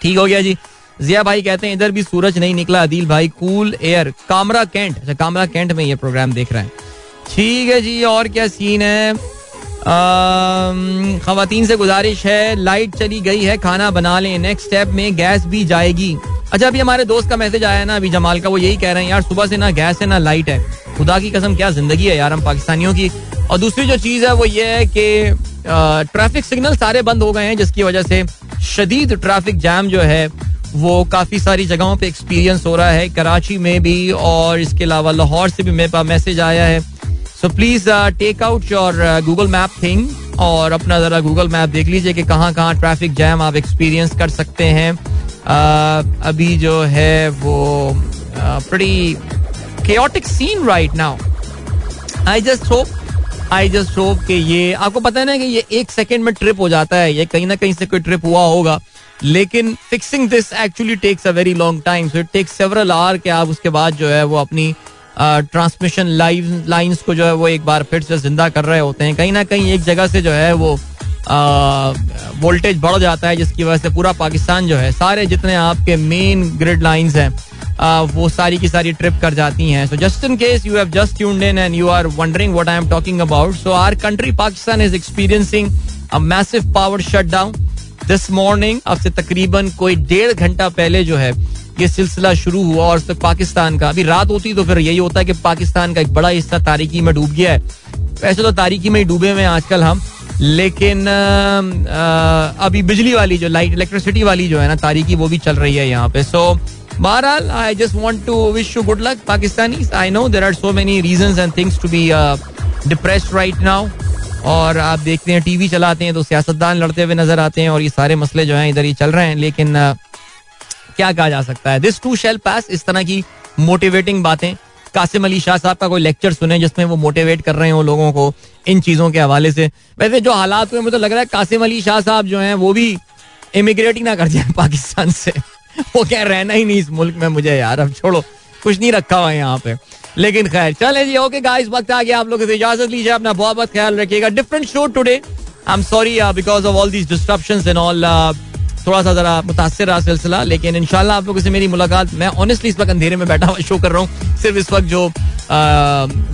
ठीक हो गया जी। जिया भाई कहते हैं, इधर भी सूरज नहीं निकला, अदील भाई कूल एयर कामरा कैंट अच्छा कामरा कैंट में ये प्रोग्राम देख रहे हैं। ठीक है जी, और क्या सीन है? खातन से गुजारिश है, लाइट चली गई है, खाना बना लें। नेक्स्ट स्टेप में गैस भी जाएगी। अच्छा अभी हमारे दोस्त का मैसेज आया है ना, अभी जमाल का, वो यही कह रहे हैं, यार, सुबह से ना गैस है, ना लाइट है। खुदा की कसम, क्या ज़िंदगी है यार हम पाकिस्तानियों की। और दूसरी जो चीज़ है, वो ये है कि ट्रैफ़िक सिग्नल सारे बंद हो गए हैं, जिसकी वजह से शदीद ट्रैफ़िक जैम जो है, वो काफ़ी सारी जगहों पे एक्सपीरियंस हो रहा है, कराची में भी, और इसके अलावा लाहौर से भी मेरे पास मैसेज आया है। So please take out your Google map thing और अपना ज़रा गूगल मैप देख लीजिए कि कहाँ कहाँ ट्रैफ़िक जैम आप एक्सपीरियंस कर सकते हैं। Uh, अभी जो है वो बड़ी chaotic scene right now I just hope I just hope कि ये आपको पता है ना कि ये एक सेकेंड में ट्रिप हो जाता है। ये कहीं ना कहीं से कोई ट्रिप हुआ होगा। लेकिन fixing this actually takes a very long time so it takes several hour के आप उसके बाद जो है वो अपनी ट्रांसमिशन लाइव लाइंस को जो है वो एक बार फिर से ज़िंदा कर रहे होते हैं। कहीं ना कहीं एक जगह से जो है वो वोल्टेज बढ़ जाता है, जिसकी वजह से पूरा पाकिस्तान जो है, सारे जितने आपके मेन ग्रिड लाइंस हैं वो सारी की सारी ट्रिप कर जाती हैं। So just in case you have just and you are wondering what I am talking about so our country Pakistan is experiencing a massive power shut down this morning अब से तकरीबन कोई डेढ़ घंटा पहले जो है ये सिलसिला शुरू हुआ और पाकिस्तान का। अभी रात होती तो फिर यही होता है कि पाकिस्तान का एक बड़ा हिस्सा तारीकी में डूब गया है। वैसे तो तारीकी में ही डूबे हुए आजकल हम, लेकिन अभी बिजली वाली जो लाइट, इलेक्ट्रिसिटी वाली जो है ना तारीकी वो भी चल रही है यहाँ पे। सो बहरहाल I just want to wish you good luck Pakistani I know there are so many reason and things to be depressed right now और आप देखते हैं टीवी चलाते हैं तो सियासतदान लड़ते हुए नज़र आते हैं और ये सारे मसले जो हैं इधर ही चल रहे हैं, लेकिन क्या कहा जा सकता है? दिस टू शेल पास इस तरह की मोटिवेटिंग बातें। कासिम अली शाह साहब का कोई लेक्चर सुने जिसमें वो मोटिवेट कर रहे हो लोगों को इन चीज़ों के हवाले से। वैसे जो हालात हुए, मुझे लग रहा है कासिम अली शाह साहब जो हैं, वो भी इमिग्रेट ही ना कर जाए पाकिस्तान से। वो क्या रहना ही, नहीं इस मुल्क में मुझे यार, अब छोड़ो, कुछ नहीं रखा हुआ यहाँ पे। लेकिन खैर, चले जी ओके गाइस वक्त आ गया, आप लोगों से इजाज़त लीजिए, अपना बहुत बहुत ख्याल रखिएगा। Different show today I am sorry because of all these disruption and all थोड़ा सा जरा मुतासर रहा सिलसिला लेकिन इनशाला आप लोगों से मेरी मुलाकात मैं ऑनेस्टली इस वक्त अंधेरे में बैठा हुआ शो कर रहा हूँ सिर्फ़ इस वक्त जो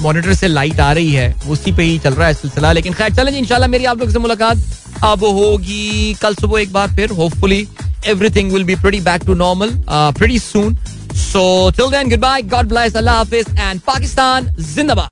मॉनिटर से लाइट आ रही है उसी पे ही चल रहा है सिलसिला लेकिन खैर चलें इनशाला मेरी आप लोगों से मुलाकात अब होगी कल सुबह एक बार फिर hopefully everything will be pretty back to normal uh, pretty soon. So till then, goodbye, God bless, Allah Hafiz, and Pakistan Zindabad.